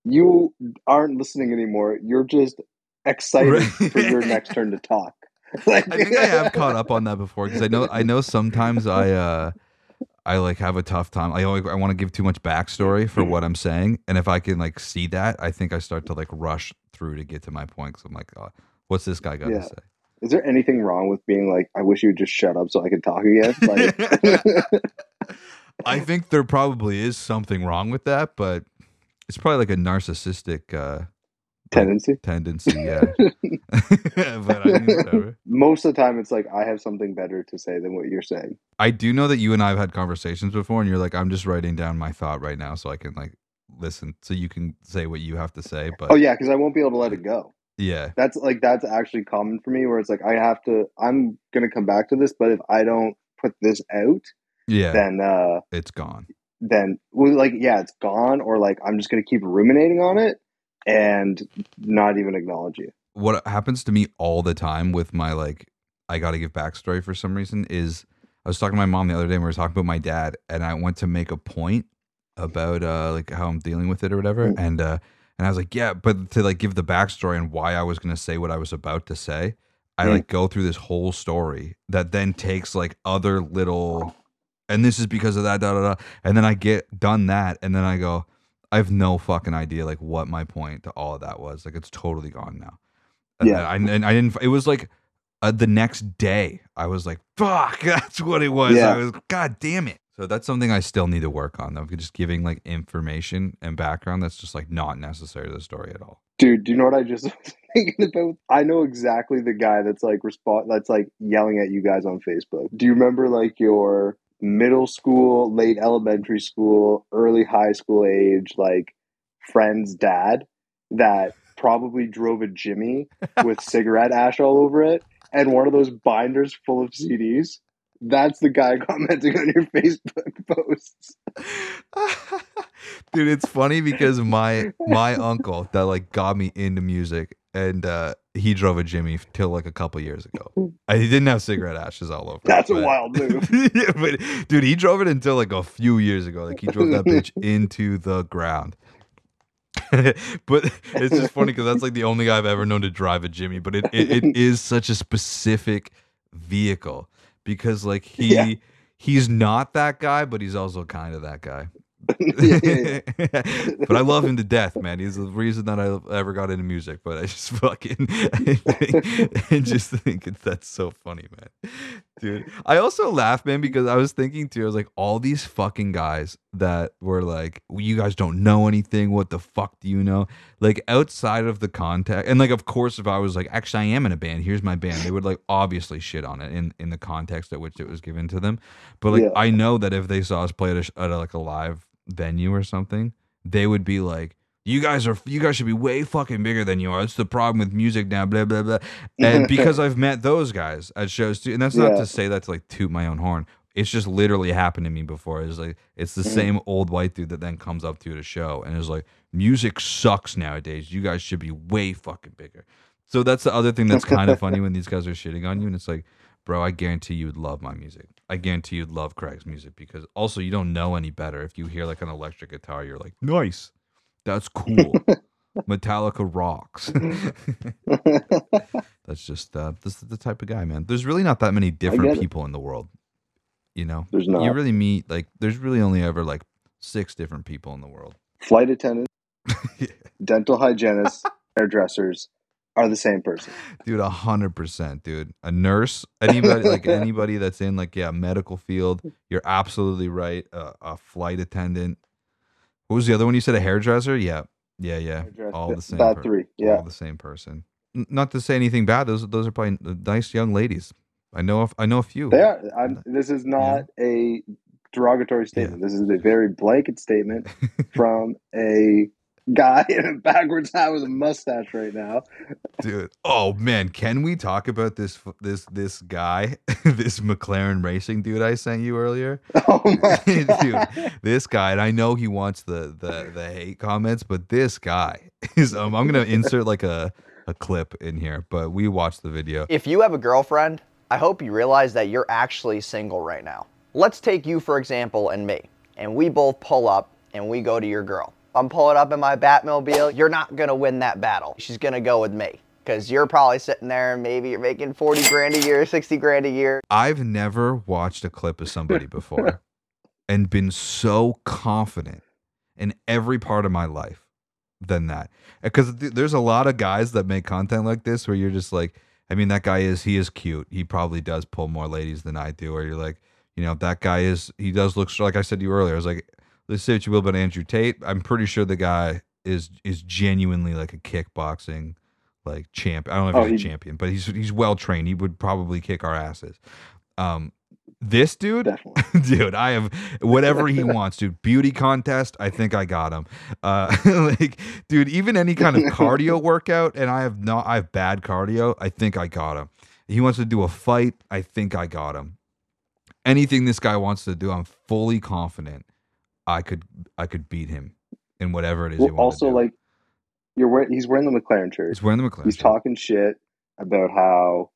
"You aren't listening anymore. You're just excited Right. for your next turn to talk." Like, I think I have caught up on that before because I know I know sometimes I uh I like have a tough time. I always, I want to give too much backstory for what I'm saying, and if I can like see that, I think I start to like rush through to get to my point. Because I'm like, oh, what's this guy got Yeah. to say? Is there anything wrong with being like, "I wish you would just shut up so I could talk again"? Like, I think there probably is something wrong with that, but it's probably like a narcissistic uh, tendency. tendency. Yeah, but I mean, whatever. Most of the time, it's like I have something better to say than what you're saying. I do know that you and I have had conversations before, and you're like, I'm just writing down my thought right now so I can like listen, so you can say what you have to say. But Oh yeah, because I won't be able to let it go. yeah, That's like that's actually common for me, where it's like I have to. I'm gonna come back to this, but if I don't put this out, yeah, then uh, it's gone. then well, like yeah, it's gone, or like I'm just gonna keep ruminating on it and not even acknowledge you. What happens to me all the time with my like, I got to give backstory for some reason is I was talking to my mom the other day, and we were talking about my dad, and I went to make a point about uh like how I'm dealing with it or whatever, Mm. and uh and I was like, yeah, but to like give the backstory and why I was gonna say what I was about to say, I Mm. like go through this whole story that then takes like other little, and this is because of that, da da da, and then I get done that, and then I go, I have no fucking idea like what my point to all of that was. Like it's totally gone now. And Yeah. I, and I didn't. It was like uh, the next day. I was like, "Fuck, that's what it was." Yeah. I was, "God damn it!" So that's something I still need to work on. Though, just giving like information and background that's just like not necessary to the story at all. Dude, do you know what I just thinking about? I know exactly the guy that's like respond that's like yelling at you guys on Facebook. Do you remember like your middle school, late elementary school, early high school age, like friend's dad that probably drove a Jimmy with cigarette ash all over it and one of those binders full of CDs. That's the guy commenting on your Facebook posts. Dude, it's funny because my my uncle that like got me into music and uh he drove a Jimmy till like a couple years ago. I, he didn't have cigarette ashes all over. it, That's a wild move. yeah, but dude, he drove it until like a few years ago. Like he drove that bitch into the ground. but it's just funny because that's like the only guy I've ever known to drive a Jimmy. But it, it, it is such a specific vehicle because like he Yeah. he's not that guy, but he's also kind of that guy. But I love him to death, man. He's the reason that I ever got into music. But I just fucking I, think, I just think that's so funny, man. Dude, I also laugh, man, because I was thinking too. I was like, all these fucking guys that were like, well, "You guys don't know anything. What the fuck do you know?" Like outside of the context, and like, of course, if I was like, "Actually, I am in a band. Here's my band," they would like obviously shit on it in in the context at which it was given to them. But like, Yeah. I know that if they saw us play at, a, at a, like a live venue or something, they would be like, "You guys are, you guys should be way fucking bigger than you are. That's the problem with music now." Blah blah blah. And because I've met those guys at shows too, and that's not Yeah. to say that to like toot my own horn. It's just literally happened to me before. It's like it's the Mhm. same old white dude that then comes up to you at a show and is like, "Music sucks nowadays. You guys should be way fucking bigger." So that's the other thing that's kind of funny when these guys are shitting on you, and it's like, bro, I guarantee you would love my music. I guarantee you'd love Craig's music because also you don't know any better. If you hear like an electric guitar, you're like, nice, that's cool. Metallica rocks. that's just uh, this is the type of guy, man. There's really not that many different people in the world. You know, There's you really meet like there's really only ever like six different people in the world. Flight attendants, Yeah. dental hygienists, hairdressers are the same person. dude a hundred percent dude a nurse anybody like anybody that's in like yeah medical field you're absolutely right uh, a flight attendant what was the other one you said a hairdresser yeah yeah yeah all the same That per- three. Yeah. all the same person N- not to say anything bad those those are probably nice young ladies i know of, i know a few They are. I'm, this is not a derogatory statement. This is a very blanket statement from a guy in a backwards hat with a mustache right now. dude oh man can we talk about this this this guy this mclaren racing dude i sent you earlier Oh my Dude, god. this guy, and I know he wants the the the hate comments, but this guy is. Um, I'm gonna insert like a a clip in here, but we watched the video. If you have a girlfriend, I hope you realize that you're actually single right now. Let's take you, for example, and me. And we both pull up and we go to your girl. I'm pulling up in my Batmobile. You're not to win that battle. She's to go with me. Because you're probably sitting there and maybe you're making 40 grand a year, 60 grand a year. I've never watched a clip of somebody before and been so confident in every part of my life than that. Because th- there's a lot of guys that make content like this where you're just like, I mean, that guy is he is cute. He probably does pull more ladies than I do. Or you're like, you know, that guy is he does look like I said to you earlier. I was like, let's say what you will about Andrew Tate. I'm pretty sure the guy is is genuinely like a kickboxing like champ. I don't know if Oh, he's a champion, but he's he's well trained. He would probably kick our asses. Um, this dude, dude, I have whatever he wants, dude. Beauty contest, I think I got him. Uh, like, dude, even any kind of cardio workout, and I have not, I have bad cardio. I think I got him. He wants to do a fight. I think I got him. Anything this guy wants to do, I'm fully confident I could, I could beat him in whatever it is. he Well, also, to do. like, you're wearing, he's wearing the McLaren shirt. he's wearing the McLaren. He's shirt. talking shit about how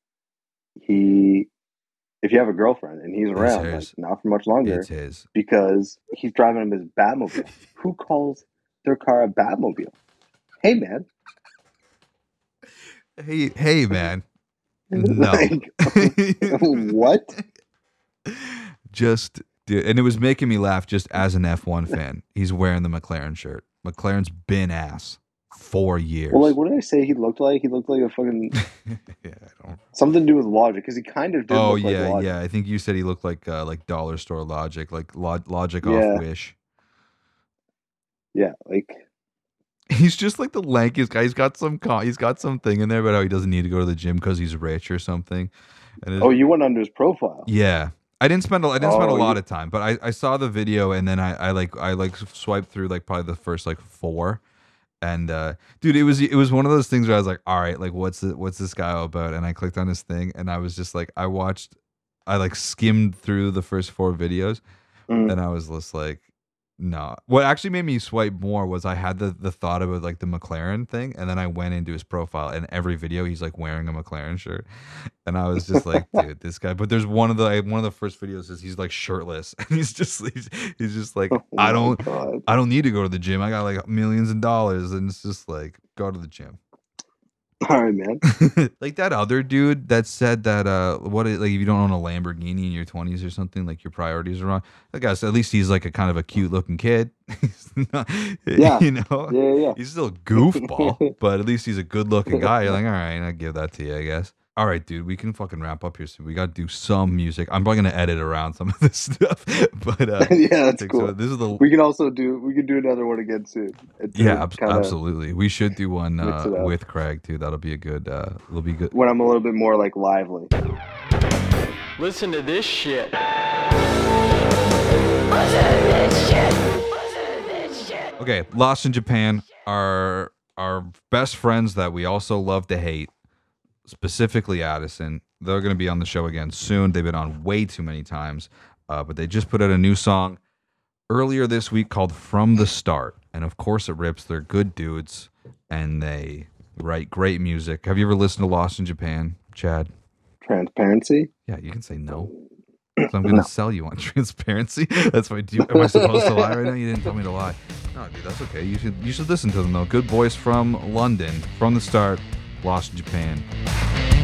he, if you have a girlfriend and he's around, like, not for much longer, It's his. because he's driving him his Batmobile. Who calls their car a Batmobile? Hey, man. Hey, hey, man. No. Like, what? Just dude, and it was making me laugh just as an F1 fan. He's wearing the McLaren shirt. McLaren's been ass four years. Well, like, what did I say he looked like? He looked like a fucking yeah, I don't. something to do with logic because he kind of did Oh look like yeah, yeah. I think you said he looked like uh, like dollar store logic, like lo- logic Yeah. off Wish. Yeah, like He's just like the lankiest guy. He's got some con- he's got something in there about how he doesn't need to go to the gym because he's rich or something. And oh, you went under his profile. Yeah. I didn't spend a, I didn't spend a Oh, lot you- of time, but I, I saw the video and then I, I like I like swiped through like probably the first like four, And uh, dude, it was it was one of those things where I was like, all right, like what's the, what's this guy all about? And I clicked on his thing, and I was just like, I watched, I like skimmed through the first four videos, Mm. and I was just like, no. What actually made me swipe more was I had the the thought about like the McLaren thing, and then I went into his profile, and every video he's like wearing a McLaren shirt, and I was just like, dude, this guy. But there's one of the one of the first videos is he's like shirtless, and he's just he's, he's just like, Oh I don't. God. I don't need to go to the gym. I got like millions of dollars, and it's just like go to the gym. All right, man. like that other dude that said that uh what it, like if you don't own a Lamborghini in your twenties or something, like your priorities are wrong. I guess at least he's like a kind of a cute looking kid. Not- Yeah. you know. Yeah, yeah, yeah. He's still a goofball, but at least he's a good looking guy. You're like, all right, I give that to you, I guess. All right, dude, we can fucking wrap up here soon. We got to do some music. I'm probably gonna edit around some of this stuff, but uh, yeah, that's cool. some- this is the We can also do we can do another one again soon. and do yeah, it absolutely. We should do one uh, with Craig too. That'll be a good. Uh, it'll be good. When I'm a little bit more like lively. Listen to this shit. Okay, Lost in Japan are our best friends that we also love to hate, specifically Addison. They're going to be on the show again soon. They've been on way too many times, uh, but they just put out a new song earlier this week called "From the Start," and of course it rips. They're good dudes, and they write great music. Have you ever listened to Lost in Japan, Chad? Transparency. Yeah, you can say no. So I'm going to sell you on transparency. That's why. Do am I supposed to lie right now? You didn't tell me to lie. No, dude, that's okay. You should you should listen to them though. Good boys from London, from the start, lost Japan.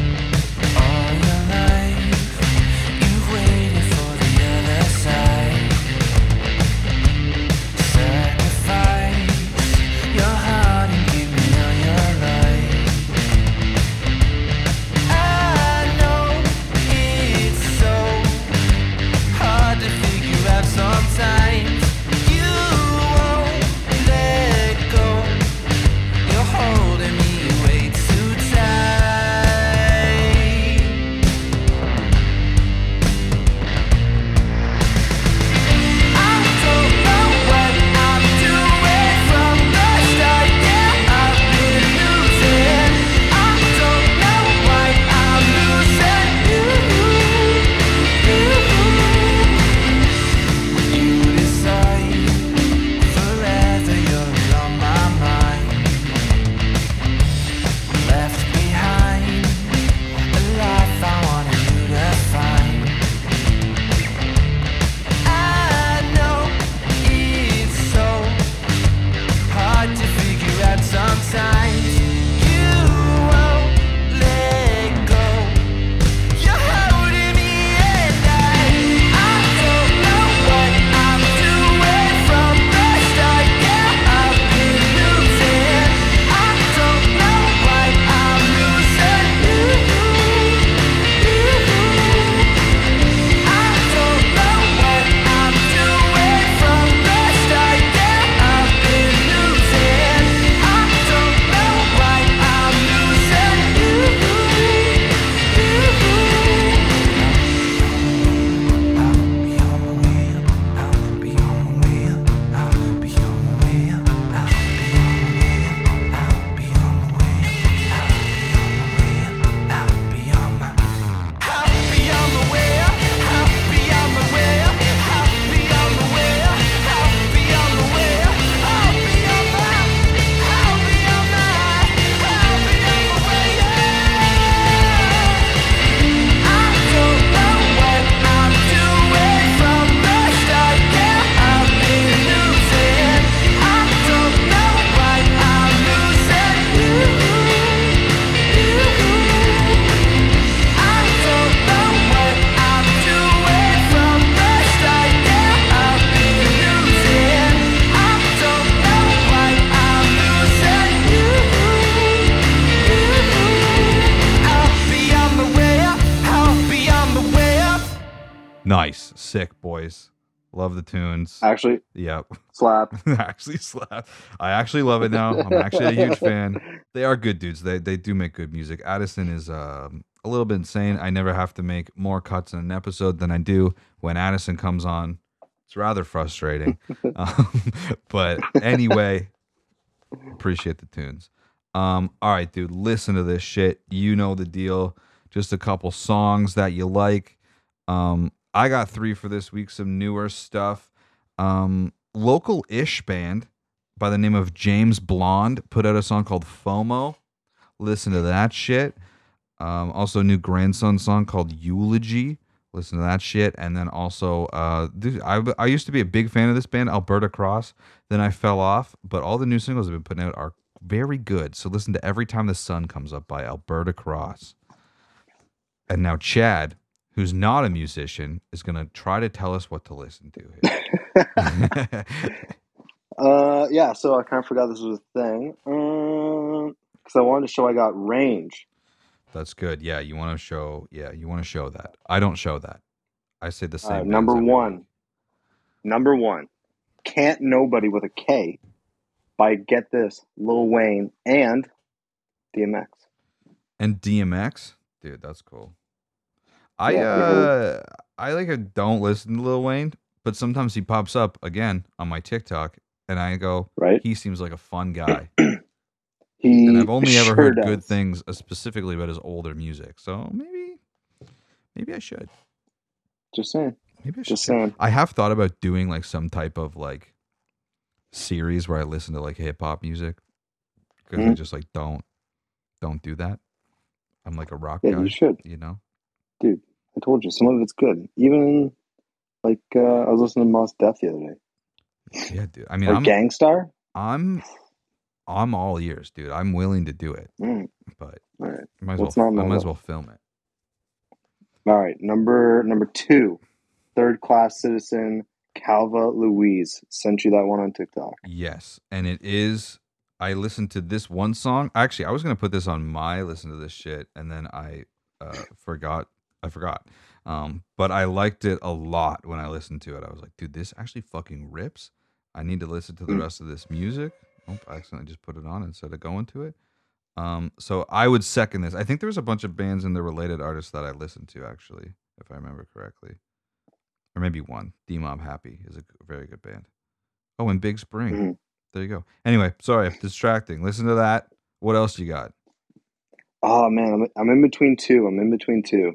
Actually, Yep. slap. actually slap. I actually love it now. I'm actually a huge fan. They are good dudes. They they do make good music. Addison is um, a little bit insane. I never have to make more cuts in an episode than I do when Addison comes on. It's rather frustrating. um, but anyway, Appreciate the tunes. Um, all right, dude, listen to this shit. You know the deal. Just a couple songs that you like. Um, I got three for this week, some newer stuff. Um, local ish band by the name of James Blonde put out a song called FOMO. Listen to that shit. Um, also, a new grandson song called Eulogy. Listen to that shit. And then also, uh, I, I used to be a big fan of this band, Alberta Cross. Then I fell off, but all the new singles I've been putting out are very good. So listen to Every Time the Sun Comes Up by Alberta Cross. And now Chad, who's not a musician, is going to try to tell us what to listen to. Uh, yeah. So I kind of forgot this was a thing. Um, because I wanted to show I got range. That's good. Yeah, you want to show. Yeah, you want to show that. I don't show that. I say the same. right, number week. one. Number one. Can't Nobody with a K by Get This, Lil Wayne, and DMX. and DMX, dude, that's cool. I Yeah, uh, I like a don't listen to Lil Wayne, but sometimes he pops up again on my TikTok, and I go, Right? he seems like a fun guy. He and I've only ever heard does. good things uh, specifically about his older music, so maybe, maybe I should. Just saying. Maybe I should. Just saying. I have thought about doing like some type of like series where I listen to like hip hop music because I Mhm. just like don't don't do that. I'm like a rock Yeah, guy, you should. you know. Dude, I told you, some of it's good. Even, like, uh, I was listening to Mos Def the other day. Yeah, dude. I mean, Or I'm Gang Starr? I'm I'm all ears, dude. I'm willing to do it, Mm, but right. I might as What's well I might as well film it. All right. Number number two. Third class citizen, Calva Louise. Sent you that one on TikTok. Yes, and it is. I listened to this one song. Actually, I was gonna put this on my listen to this shit, and then I uh, forgot. I forgot. Um, but I liked it a lot when I listened to it. I was like, dude, this actually fucking rips. I need to listen to the Mm. rest of this music. Oh, I accidentally just put it on instead of going to it. Um, so I would second this. I think there was a bunch of bands and the related artists that I listened to actually, if I remember correctly, or maybe one. Demob Happy is a very good band. Oh, and Big Spring. Mhm. There you go. Anyway, sorry, distracting. Listen to that. What else you got? Oh man, I'm, I'm in between two. I'm in between two.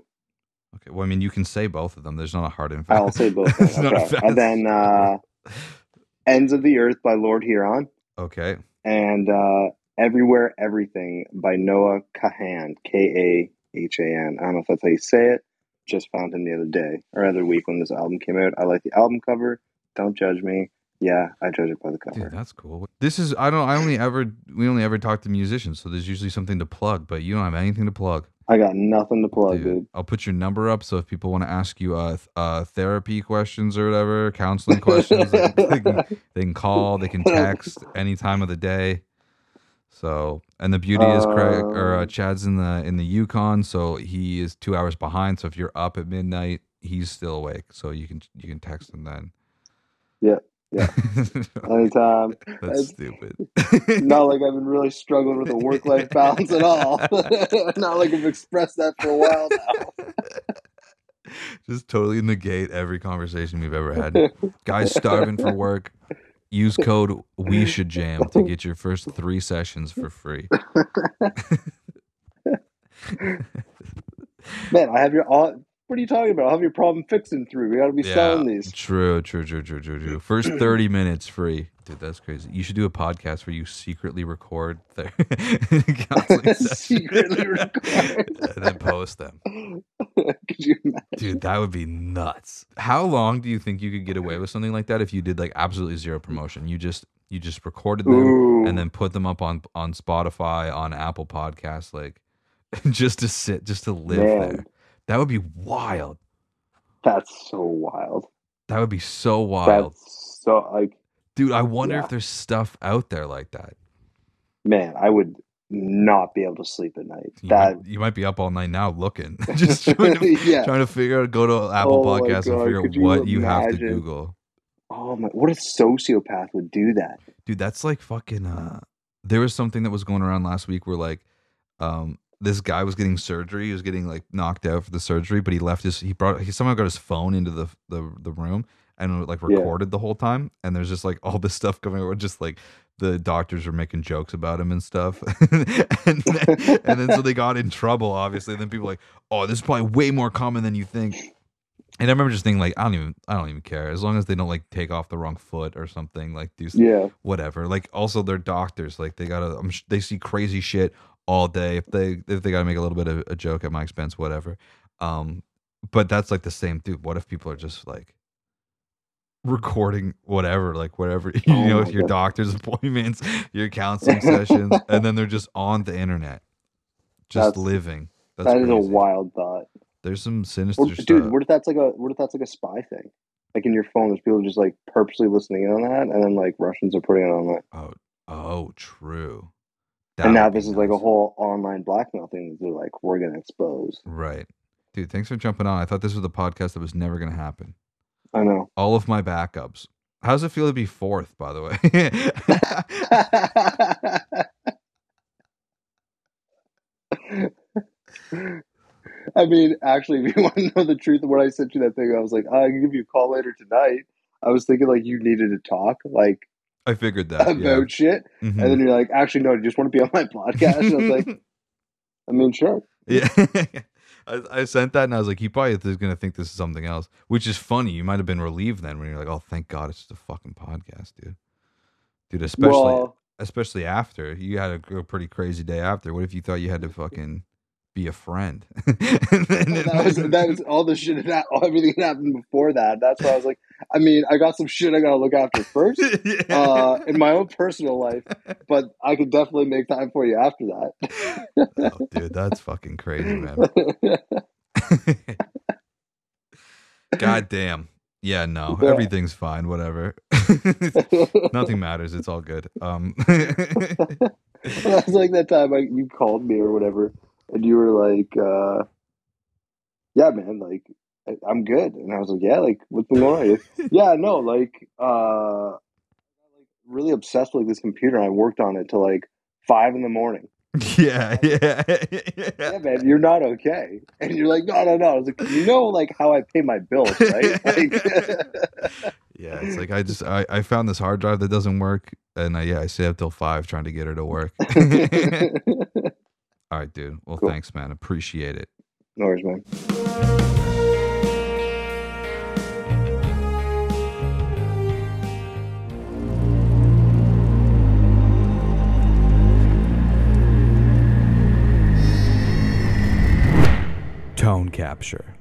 Okay. Well, I mean, you can say both of them. There's not a hard and fast. I'll say both. It's not a okay. And then uh, Ends of the Earth by Lord Huron okay. and uh, Everywhere Everything by Noah Kahan. K A H A N. I don't know if that's how you say it. Just found him the other day or other week when this album came out. I like the album cover. Don't judge me. Yeah, I judge it by the cover. Dude, that's cool. This is I don't I only ever we only ever talk to musicians, so there's usually something to plug, but you don't have anything to plug. I got nothing to plug, Dude, dude. I'll put your number up so if people want to ask you uh, uh therapy questions or whatever, counseling questions, they, they can, they can call, they can text any time of the day. So, and the beauty is Craig or uh, Chad's in the in the Yukon, so he is 2 hours behind, so if you're up at midnight, he's still awake, so you can you can text him then. Yeah, yeah. Anytime. That's stupid. Not like I've been really struggling with a work life balance at all. Not like I've expressed that for a while now. Just totally negate every conversation we've ever had. Guys starving for work. Use code We Should Jam to get your first three sessions for free. Man, I have your all. What are you talking about? I'll have your problem fixing through. We got to be selling these. True, true, true, true, true, true. First 30 minutes free. Dude, that's crazy. You should do a podcast where you secretly record their Secretly record. and then post them. Could you imagine? Dude, that would be nuts. How long do you think you could get away with something like that if you did like absolutely zero promotion? You just you just recorded them Ooh. and then put them up on on Spotify, on Apple Podcasts, like just to sit, just to live Man. there. That would be wild. That's so wild. That would be so wild. That's so like, Dude, I wonder Yeah. if there's stuff out there like that. man, I would not be able to sleep at night. You, That might, you might be up all night now looking, just trying to, Yeah. trying to figure out, go to Apple Oh my Podcasts and figure out could you what you have to? Google. oh my, what a sociopath would do that? dude that's like fucking uh there was something that was going around last week where like um this guy was getting surgery he was getting like knocked out for the surgery but he left his he brought he somehow got his phone into the the, the room and like Yeah. recorded the whole time and there's just like all this stuff coming over just like the doctors were making jokes about him and stuff, and, then, and then so they got in trouble. Obviously, and then people like, oh, this is probably way more common than you think. And I remember just thinking like, I don't even, I don't even care as long as they don't like take off the wrong foot or something, like do Yeah. whatever. Like also they're doctors, like they gotta, I'm, sh- they see crazy shit all day. If they if they gotta make a little bit of a joke at my expense, whatever. Um, but that's like the same, dude. What if people are just like recording whatever, like whatever you Oh know, your God. doctor's appointments, your counseling sessions, and then they're just on the internet, just That's- living. That's That is a wild thought. There's some sinister Or, stuff. dude, what if that's like a what if that's like a spy thing? Like in your phone, there's people just like purposely listening in on that, and then like Russians are putting it on that. oh, oh, true. And now this is like a whole online blackmail thing that they're like, we're gonna expose. Right. Dude, thanks for jumping on. I thought this was a podcast that was never going to happen. I know. All of my backups. How's it feel to be fourth, by the way? I mean, actually, if you want to know the truth of what I sent you that thing, I was like, "Oh, I can give you a call later tonight. I was thinking like you needed to talk like I figured that. about yeah. shit, Mhm. and then you're like, actually, no, you just want to be on my podcast? And I was like, I mean, sure. yeah. I, I sent that and I was like, he probably is going to think this is something else, which is funny. You might have been relieved then when you're like, oh, thank God it's just a fucking podcast, dude. Dude, especially well, especially after you had a, a pretty crazy day after. What if you thought you had to fucking be a friend? And then- that was that was all the shit that everything that happened before that. That's why I was like, I mean, I got some shit I got to look after first. uh, in my own personal life, but I could definitely make time for you after that. oh, dude, that's fucking crazy, man. God damn. Yeah, no, Yeah. everything's fine. Whatever. Nothing matters. It's all good. Um, That's like that time I, you called me or whatever, and you were like, uh, "Yeah, man, like I'm good," and I was like, "Yeah, like what's been going on?" Like, yeah, no, like uh, like really obsessed with like, this computer. and I worked on it till like five in the morning. yeah, yeah, Yeah, man, you're not okay. And you're like, no, no, no. I was like, you know, like how I pay my bills, right? Like, yeah. It's like I just I, I found this hard drive that doesn't work, and I, yeah, I stay up till five trying to get her to work. all right, dude. Well, Cool. thanks, man. Appreciate it. no worries, man. Tone capture.